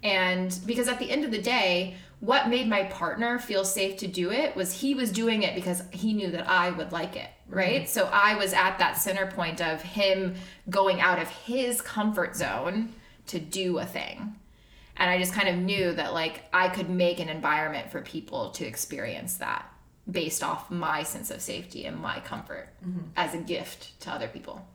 And because at the end of the day, what made my partner feel safe to do it was he was doing it because he knew that I would like it, mm-hmm. right? So I was at that center point of him going out of his comfort zone to do a thing. And I just kind of knew that like I could make an environment for people to experience that based off my sense of safety and my comfort as a gift to other people.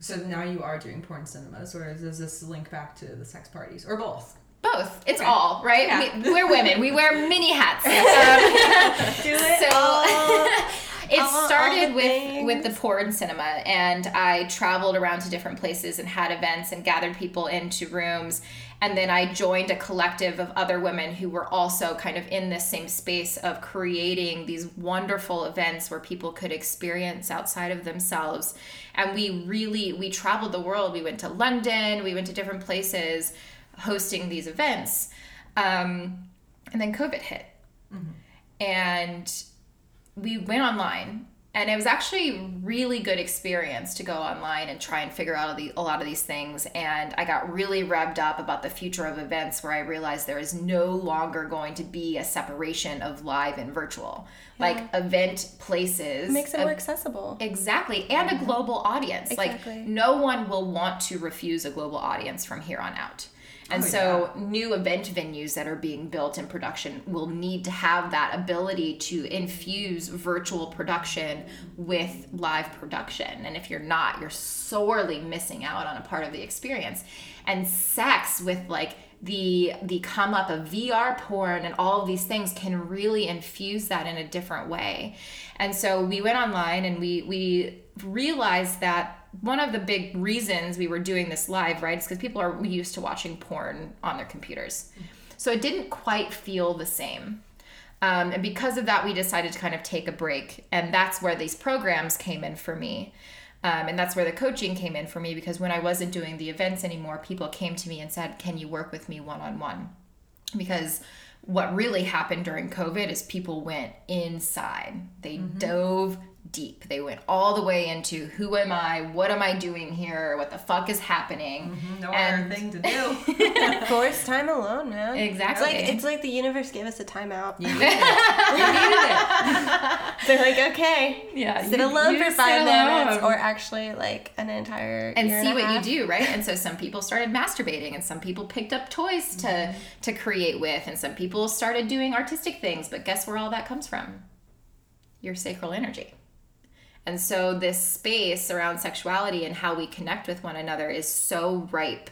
So now you are doing porn cinemas, or does this link back to the sex parties, or both? Both. It's all, right? Yeah. We, we're women. We wear mini hats. Um, Do it so all. it all- all started the with with the porn cinema and i traveled around to different places and had events and gathered people into rooms and then i joined a collective of other women who were also kind of in this same space of creating these wonderful events where people could experience outside of themselves. And we really we traveled the world. We went to london. We went to different places hosting these events. Um, and then covid hit. And we went online and it was actually really good experience to go online and try and figure out a lot of these things and i got really revved up about the future of events where i realized there is no longer going to be a separation of live and virtual like event places It makes it more accessible. Exactly. And a global audience. Exactly. Like no one will want to refuse a global audience from here on out. And Oh, so new event venues that are being built in production will need to have that ability to infuse virtual production with live production. And if you're not, you're sorely missing out on a part of the experience. And sex with like the the come up of VR porn and all of these things can really infuse that in a different way. And so we went online and we we realized that one of the big reasons we were doing this live, right, is because people are used to watching porn on their computers. So it didn't quite feel the same. Um, and because of that, we decided to kind of take a break. And that's where these programs came in for me. Um, and that's where the coaching came in for me because when I wasn't doing the events anymore, people came to me and said, Can you work with me one on one? Because what really happened during COVID is people went inside, they dove deep. They went all the way into who am I? What am I doing here? What the fuck is happening? No And- other thing to do. Forced time alone, man. Exactly. It's like it's like the universe gave us a timeout. You needed it. You it. They're like, okay, Yeah, sit you- alone you for five sit minutes, or actually like an entire and year see a what half. you do right and so some people started masturbating and some people picked up toys to Mm-hmm. to create with and some people started doing artistic things but guess where all that comes from your sacral energy and so this space around sexuality and how we connect with one another is so ripe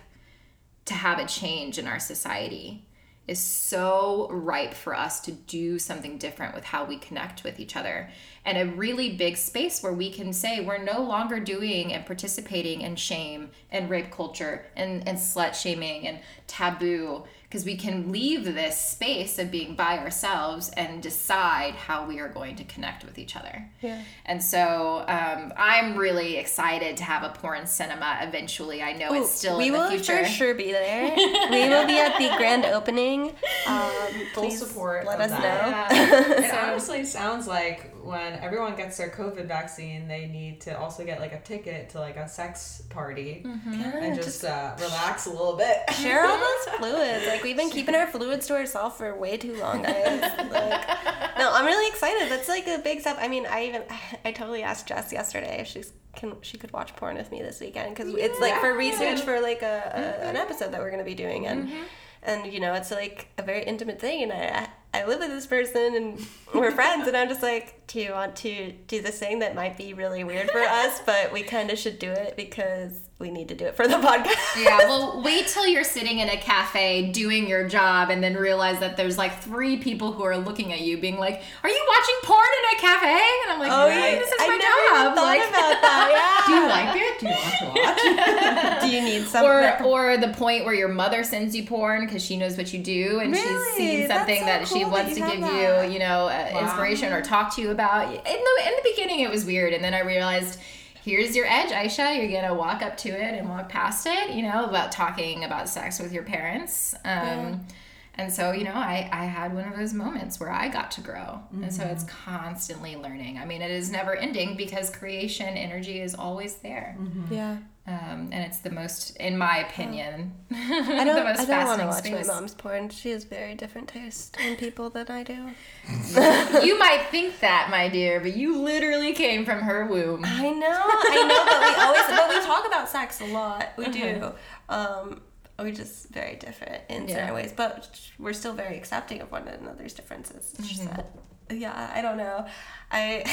to have a change in our society. Is so ripe for us to do something different with how we connect with each other and a really big space where we can say we're no longer doing and participating in shame and rape culture and, and slut shaming and taboo because we can leave this space of being by ourselves and decide how we are going to connect with each other Yeah. and so um, i'm really excited to have a porn cinema eventually i know it's still we in the will future for sure be there. we will be at the grand opening. Um, Full please support Let us that. know. It honestly sounds like when everyone gets their COVID vaccine, they need to also get like a ticket to like a sex party mm-hmm. and just uh, relax a little bit. Share all those fluids. Like we've been keeping our fluids to ourselves for way too long, guys. Like, no, I'm really excited. That's like a big step. I mean, I even I totally asked Jess yesterday if she's can she could watch porn with me this weekend because it's like for research for like a, a an mm-hmm. episode that we're gonna be doing and mm-hmm. and you know it's like a very intimate thing and I I live with this person and we're friends and I'm just like do you want to do this thing that might be really weird for us but we kind of should do it because we need to do it for the podcast. yeah, well, wait till you're sitting in a cafe doing your job and then realize that there's like three people who are looking at you being like, Are you watching porn in a cafe? And I'm like, Oh, "Right, yeah. this is I my job. thought like, about that. Do you like it? Do you want to watch? It? Do you need something? or, or the point where your mother sends you porn because she knows what you do and she's Really? seen something so that she cool that wants you to give that. you, you know, uh, Wow. inspiration or talk to you about. In the in the beginning, it was weird, and then I realized. Here's your edge, Ayesha. You're gonna walk up to it and walk past it, you know, about talking about sex with your parents. Um, And so, you know, I, I had one of those moments where I got to grow. And so it's constantly learning. I mean, it is never ending because creation energy is always there. yeah. Um, and it's the most, in my opinion, I don't. the most I don't want to fascinating watch space. my mom's porn. She has very different taste in people than I do. you might think that, my dear, but you literally came from her womb. I know. I know. But we always. But we talk about sex a lot. We do. Um, we're just very different in Yeah. certain ways, but we're still very accepting of one another's differences. That. Yeah. I don't know. I.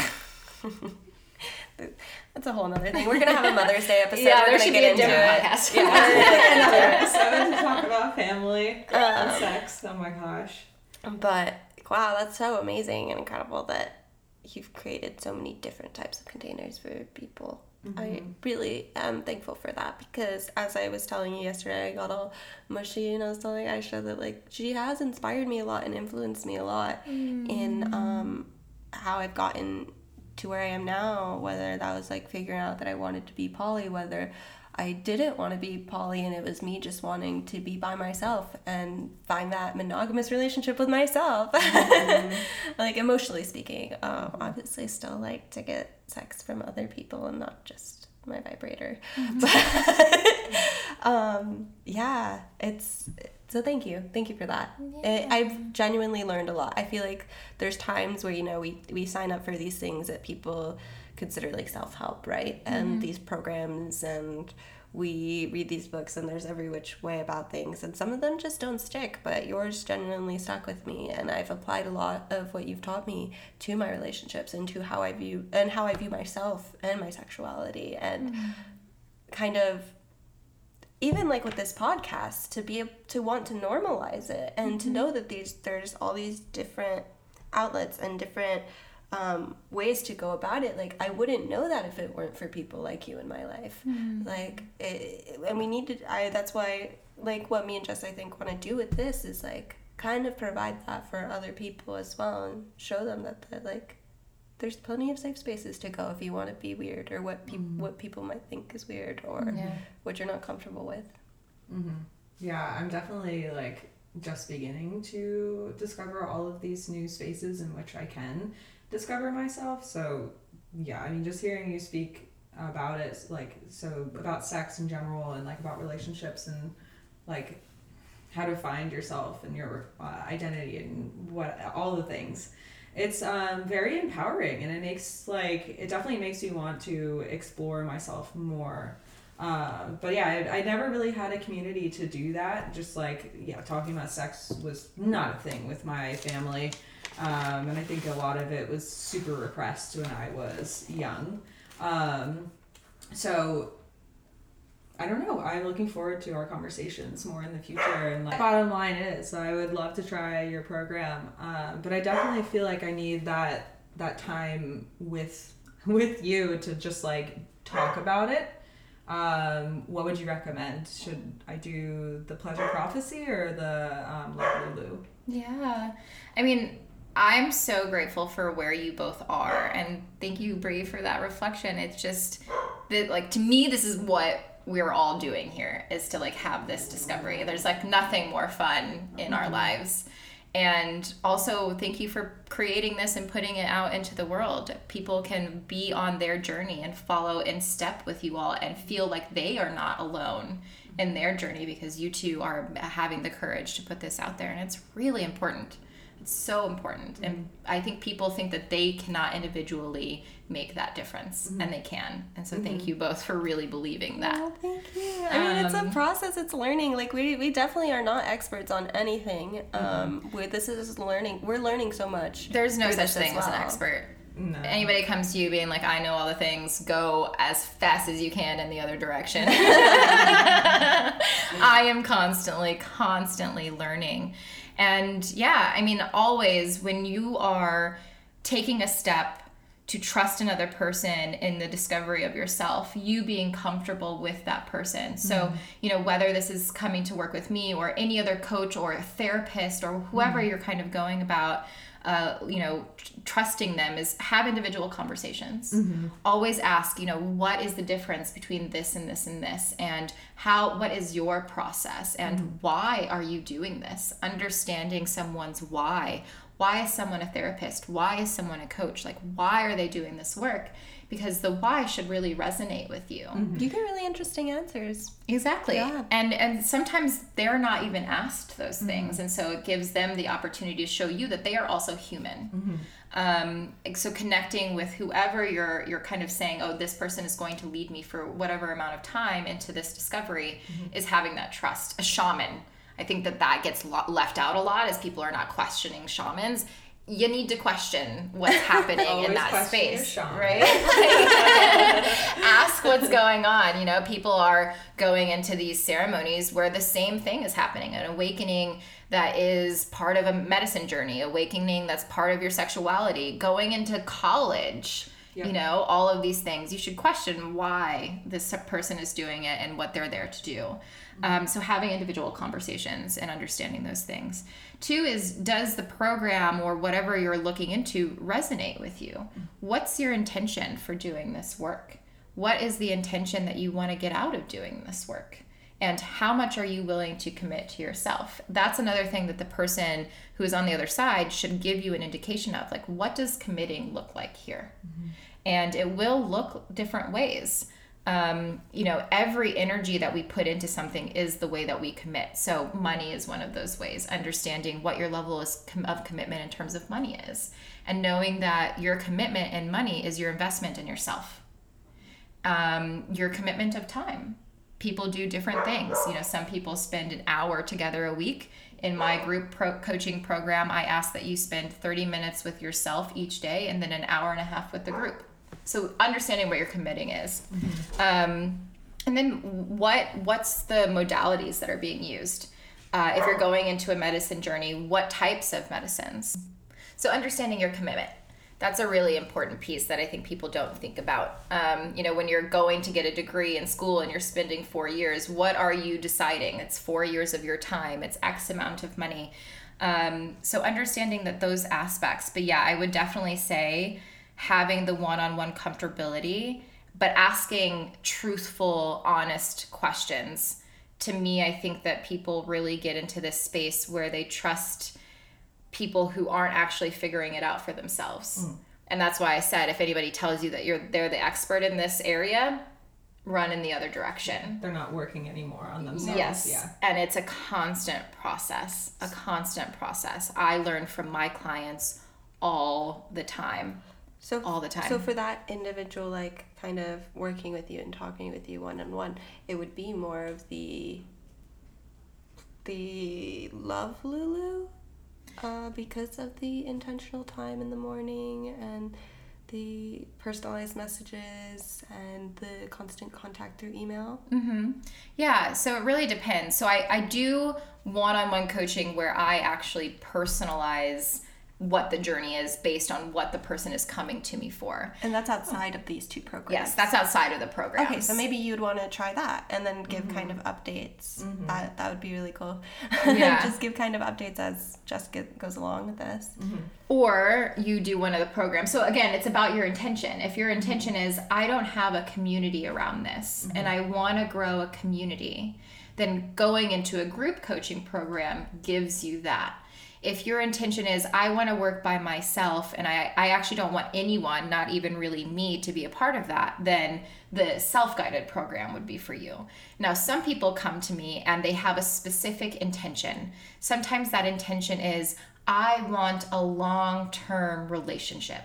That's a whole nother thing. We're gonna have a Mother's Day episode. Yeah, We're there gonna should be get a into different it. podcast. Another episode to talk about family and um, sex. Oh my gosh. But wow, that's so amazing and incredible that you've created so many different types of containers for people. I mm-hmm. really am thankful for that because as I was telling you yesterday, I got all mushy and I was telling Ayesha that like she has inspired me a lot and influenced me a lot in mm. um, how I've gotten to where I am now, whether that was like figuring out that I wanted to be poly, whether I didn't want to be poly and it was me just wanting to be by myself and find that monogamous relationship with myself. Mm-hmm. like emotionally speaking. Um, obviously still like to get sex from other people and not just my vibrator. Mm-hmm. But um, yeah, it's so thank you thank you for that yeah. it, i've genuinely learned a lot i feel like there's times where you know we, we sign up for these things that people consider like self-help right mm-hmm. and these programs and we read these books and there's every which way about things and some of them just don't stick but yours genuinely stuck with me and i've applied a lot of what you've taught me to my relationships and to how i view and how i view myself and my sexuality and mm-hmm. kind of even like with this podcast to be to want to normalize it and mm-hmm. to know that these there's all these different outlets and different um, ways to go about it like i wouldn't know that if it weren't for people like you in my life mm-hmm. like it, and we need to i that's why like what me and jess i think want to do with this is like kind of provide that for other people as well and show them that that like there's plenty of safe spaces to go if you want to be weird or what people mm-hmm. what people might think is weird or yeah. what you're not comfortable with. Mm-hmm. Yeah, I'm definitely like just beginning to discover all of these new spaces in which I can discover myself. So yeah, I mean, just hearing you speak about it, like so about sex in general and like about relationships and like how to find yourself and your uh, identity and what all the things it's um, very empowering and it makes like it definitely makes you want to explore myself more. Uh, but yeah I, I never really had a community to do that. Just like yeah talking about sex was not a thing with my family. Um, and i think a lot of it was super repressed when i was young. Um, so I don't know. I'm looking forward to our conversations more in the future. And like, bottom line is, I would love to try your program, um, but I definitely feel like I need that that time with with you to just like talk about it. Um, what would you recommend? Should I do the Pleasure Prophecy or the um, Lulu? Yeah, I mean, I'm so grateful for where you both are, and thank you, Bri, for that reflection. It's just that, like, to me, this is what we're all doing here is to like have this discovery. There's like nothing more fun in our mm-hmm. lives. And also, thank you for creating this and putting it out into the world. People can be on their journey and follow in step with you all and feel like they are not alone in their journey because you two are having the courage to put this out there. And it's really important. It's so important. And I think people think that they cannot individually make that difference mm-hmm. and they can. And so mm-hmm. thank you both for really believing that. Oh, thank you. I mean, it's a um, process, it's learning. Like we, we definitely are not experts on anything. Mm-hmm. Um, we, this is learning. We're learning so much. There's no such thing as, well. as an expert. No. Anybody comes to you being like, I know all the things, go as fast as you can in the other direction. I am constantly, constantly learning. And yeah, I mean, always when you are taking a step to trust another person in the discovery of yourself, you being comfortable with that person. So, mm-hmm. you know, whether this is coming to work with me or any other coach or a therapist or whoever mm-hmm. you're kind of going about, uh, you know, tr- trusting them is have individual conversations. Mm-hmm. Always ask, you know, what is the difference between this and this and this, and how, what is your process, and mm-hmm. why are you doing this? Understanding someone's why. Why is someone a therapist? Why is someone a coach? Like, why are they doing this work? because the why should really resonate with you. Mm-hmm. You get really interesting answers. Exactly. Yeah. And and sometimes they're not even asked those mm-hmm. things, and so it gives them the opportunity to show you that they are also human. Mm-hmm. Um, so connecting with whoever you're you're kind of saying, oh, this person is going to lead me for whatever amount of time into this discovery, mm-hmm. is having that trust. A shaman. I think that that gets left out a lot as people are not questioning shamans you need to question what's happening in that space, right? ask what's going on. You know, people are going into these ceremonies where the same thing is happening an awakening that is part of a medicine journey, awakening that's part of your sexuality, going into college. Yep. You know, all of these things. You should question why this person is doing it and what they're there to do. Mm-hmm. Um, so, having individual conversations and understanding those things. Two is does the program or whatever you're looking into resonate with you? What's your intention for doing this work? what is the intention that you want to get out of doing this work? And how much are you willing to commit to yourself? That's another thing that the person who is on the other side should give you an indication of. Like, what does committing look like here? And it will look different ways. Um, you know, every energy that we put into something is the way that we commit. So, money is one of those ways, understanding what your level is of commitment in terms of money is, and knowing that your commitment in money is your investment in yourself um, your commitment of time. People do different things. You know, some people spend an hour together a week. In my group pro- coaching program, I ask that you spend 30 minutes with yourself each day and then an hour and a half with the group. So understanding what you're committing is. Um, and then what what's the modalities that are being used? Uh, if you're going into a medicine journey, what types of medicines? So understanding your commitment. That's a really important piece that I think people don't think about. Um, you know, when you're going to get a degree in school and you're spending four years, what are you deciding? It's four years of your time. It's X amount of money. Um, so understanding that those aspects. But yeah, I would definitely say having the one-on-one comfortability, but asking truthful, honest questions. To me, I think that people really get into this space where they trust people who aren't actually figuring it out for themselves. Hmm. And that's why I said if anybody tells you that you're they're the expert in this area, run in the other direction. They're not working anymore on themselves. Yes. Yeah. And it's a constant process, a constant process. I learn from my clients all the time. So all the time. So for that individual, like kind of working with you and talking with you one on one, it would be more of the the love Lulu, uh, because of the intentional time in the morning and the personalized messages and the constant contact through email. Mm-hmm. Yeah, so it really depends. So I, I do one on one coaching where I actually personalize what the journey is based on what the person is coming to me for. And that's outside of these two programs. Yes, that's outside of the program. Okay, so maybe you'd want to try that and then give mm-hmm. kind of updates. Mm-hmm. That that would be really cool. Yeah. Just give kind of updates as Jessica goes along with this. Mm-hmm. or you do one of the programs. So again, it's about your intention. If your intention is I don't have a community around this and I want to grow a community, then going into a group coaching program gives you that. If your intention is I want to work by myself and I, I actually don't want anyone, not even really me, to be a part of that, then the self guided program would be for you. Now, some people come to me and they have a specific intention. Sometimes that intention is I want a long term relationship.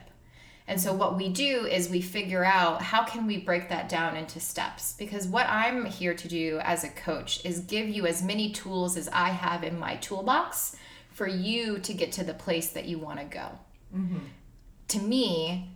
And so what we do is we figure out how can we break that down into steps because what I'm here to do as a coach is give you as many tools as I have in my toolbox for you to get to the place that you want to go. Mm-hmm. To me,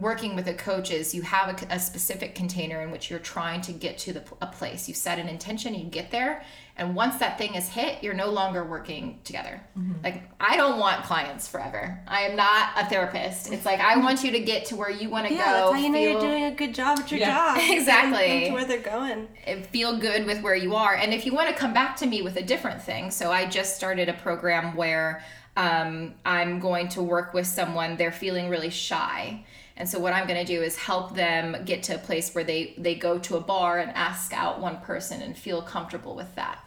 working with a coach is you have a, a specific container in which you're trying to get to the, a place. You set an intention, you get there, and once that thing is hit, you're no longer working together. Like I don't want clients forever. I am not a therapist. It's like I want you to get to where you want to Yeah, go. that's how you know you're doing a good job at your Yeah. job. Exactly. To where they're going. and feel good with where you are. And if you want to come back to me with a different thing, so I just started a program where um, I'm going to work with someone, they're feeling really shy. And so what I'm going to do is help them get to a place where they they go to a bar and ask out one person and feel comfortable with that.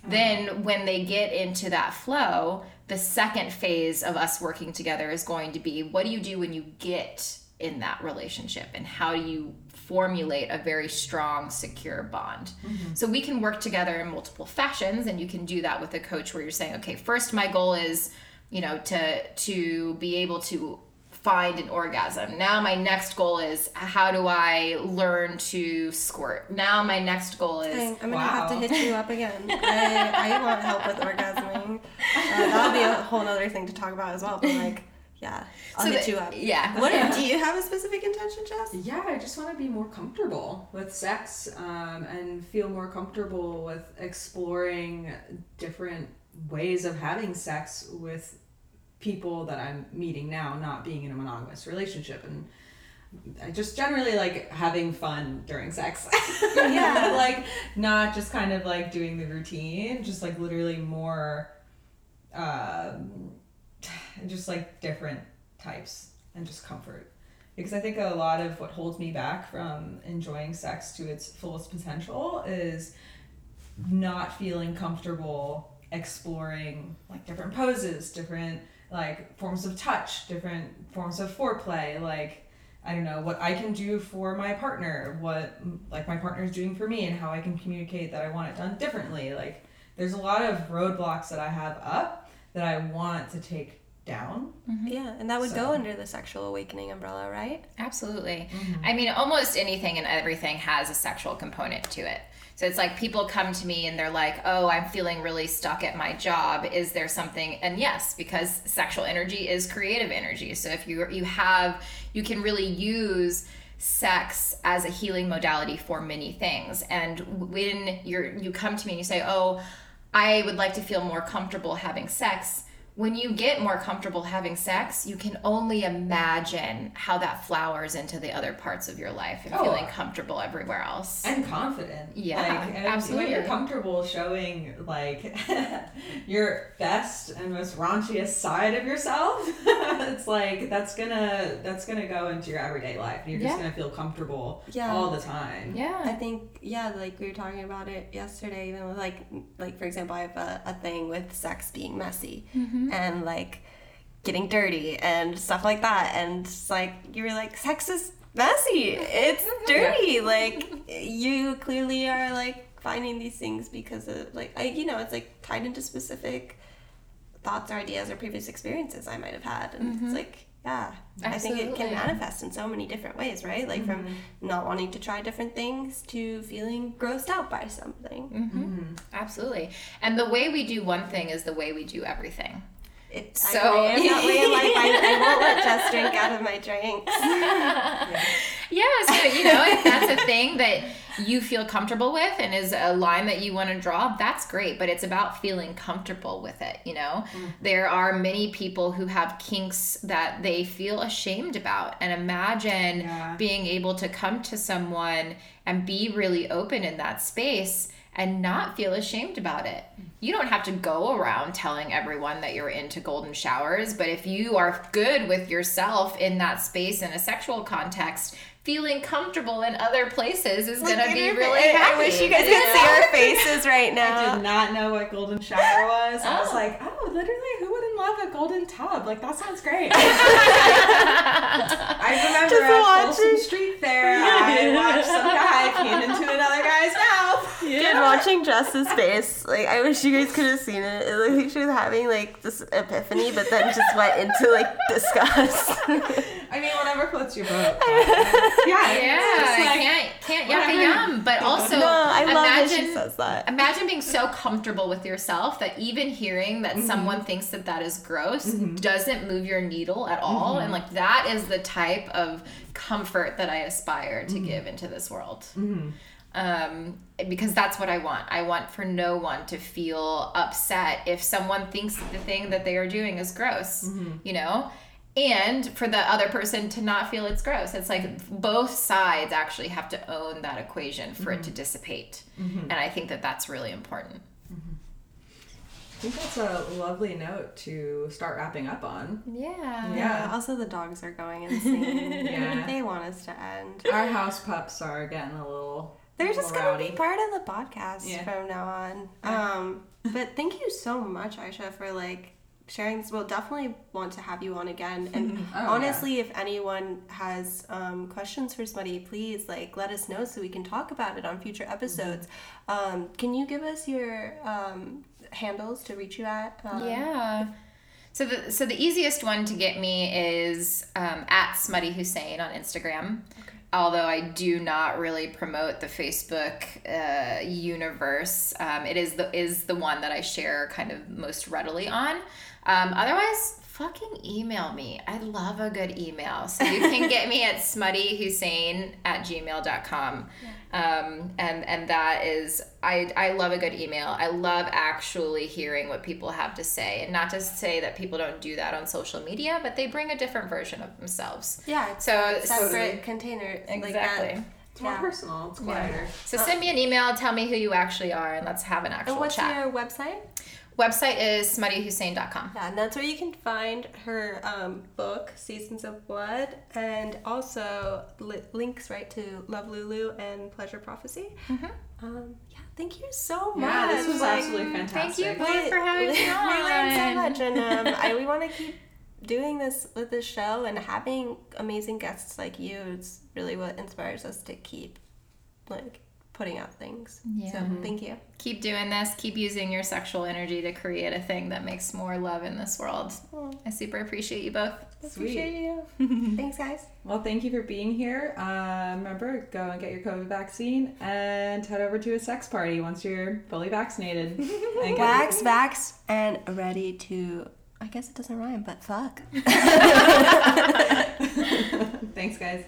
Mm-hmm. Then when they get into that flow, the second phase of us working together is going to be what do you do when you get in that relationship? And how do you formulate a very strong secure bond? Mm-hmm. So we can work together in multiple fashions and you can do that with a coach where you're saying okay first my goal is you know to to be able to find an orgasm now my next goal is how do i learn to squirt now my next goal is Dang, I'm gonna have to hit you up again. I, I want help with orgasming. Uh, that'll be a whole other thing to talk about as well. But like, yeah, I'll So hit the- you up. yeah What do you have a specific intention, Jess? Yeah, I just want to be more comfortable with sex um, and feel more comfortable with exploring different ways of having sex with people that I'm meeting now, not being in a monogamous relationship. And I just generally like having fun during sex. Yeah. like not just kind of like doing the routine, just like literally more, um, just like different types and just comfort. because I think a lot of what holds me back from enjoying sex to its fullest potential is not feeling comfortable exploring like different poses, different like forms of touch, different forms of foreplay, like I don't know what I can do for my partner, what like my partner is doing for me, and how I can communicate that I want it done differently. Like there's a lot of roadblocks that I have up that I want to take down. Mm-hmm. Yeah, and that would So- go under the sexual awakening umbrella, right? Absolutely. Mm-hmm. I mean, almost anything and everything has a sexual component to it. So it's like people come to me and they're like, "Oh, I'm feeling really stuck at my job. Is there something?" And yes, because sexual energy is creative energy. So if you you have you can really use sex as a healing modality for many things. And when you're you come to me and you say, "Oh, I would like to feel more comfortable having sex." When you get more comfortable having sex, you can only imagine how that flowers into the other parts of your life and Oh. feeling comfortable everywhere else. and confident. Yeah, like, and When you're comfortable showing like your best and most raunchiest side of yourself, it's like that's gonna that's gonna go into your everyday life. You're just gonna feel comfortable Yeah. all the time. Yeah. I think yeah, like we were talking about it yesterday. Even with like like for example, I have a, a thing with sex being messy mm-hmm. And like getting dirty and stuff like that. And it's like you were like, sex is messy. It's dirty. Like you clearly are like finding these things because of like I you know it's like tied into specific thoughts or ideas or previous experiences I might have had, and it's mm-hmm. like. Yeah, I think it can manifest in so many different ways, right? Like from mm-hmm. not wanting to try different things to feeling grossed out by something. Mm-hmm. Absolutely. And the way we do one thing is the way we do everything. It, So- I, I am that way in life. I, I won't let Jess drink out of my drinks. Yeah, so you know, if that's a thing that you feel comfortable with and is a line that you want to draw, that's great. But it's about feeling comfortable with it, you know? Mm. There are many people who have kinks that they feel ashamed about. And imagine Yeah. being able to come to someone and be really open in that space and not feel ashamed about it. You don't have to go around telling everyone that you're into golden showers, but if you are good with yourself in that space in a sexual context, feeling comfortable in other places is going to be really I, happy. I wish you guys could see our faces right now. I did not know what golden shower was. I was Oh. like, oh, literally, who wouldn't love a golden tub? Like that sounds great. I remember Just at watching- Folsom Street Fair, I watched some guy peeing into another guy's mouth. Dude, watching Jess's face, like I wish you guys could have seen it. It looked like she was having like this epiphany, but then just went into like disgust. I mean, whatever floats your boat. yeah, Yeah, like- can't can't whatever. yum. But also, no, I love that imagine she says that. Imagine being so comfortable with yourself that even hearing that mm-hmm. someone thinks that that is gross mm-hmm. doesn't move your needle at all. Mm-hmm. And like that is the type of comfort that I aspire to give into this world. Um, because that's what I want. I want for no one to feel upset if someone thinks the thing that they are doing is gross, you know? And for the other person to not feel it's gross. It's like both sides actually have to own that equation for it to mm-hmm. dissipate. Mm-hmm. And I think that that's really important. Mm-hmm. I think that's a lovely note to start wrapping up on. Yeah. Yeah. Also, the dogs are going insane. Yeah. They want us to end. Our house pups are getting a little. They're just gonna be part of the podcast Yeah. from now on. Um, but thank you so much, Ayesha, for like sharing this. We'll definitely want to have you on again. And Oh, honestly, if anyone has um, questions for Smutty, please like let us know so we can talk about it on future episodes. Um, can you give us your um, handles to reach you at? Um, Yeah. So the so the easiest one to get me is um, at Smutty Hussain on Instagram. Although I do not really promote the Facebook uh, universe, um, it is the is the one that I share kind of most readily on. Um, otherwise, fucking email me. I love a good email. So you can get me at smuttyhussain at gmail.com. Um, and, and that is, I, I love a good email. I love actually hearing what people have to say. And not to say that people don't do that on social media, but they bring a different version of themselves. Yeah, it's So, a so, separate container. Exactly. that. It's more Yeah. personal. It's quieter. so send me an email, tell me who you actually are, and let's have an actual And actual what's chat. your website? Website is smuttyhussain.com. Yeah, and that's where you can find her um, book, Seasons of Blood, and also li- links right to Love Lulu and Pleasure Prophecy. Um, yeah, thank you so much. Yeah, this was Like, absolutely fantastic. Thank you both for having me on. we learned so much, and um, I, we want to keep doing this with this show and having amazing guests like you. It's really what inspires us to keep like putting out things. Yeah. So thank you. Keep doing this. Keep using your sexual energy to create a thing that makes more love in this world. I super appreciate you both. Appreciate you. Thanks, guys. Well, thank you for being here. Um, remember, go and get your COVID vaccine and head over to a sex party once you're fully vaccinated. And get- Wax, vax, and ready to. I guess it doesn't rhyme, but fuck. Thanks, guys.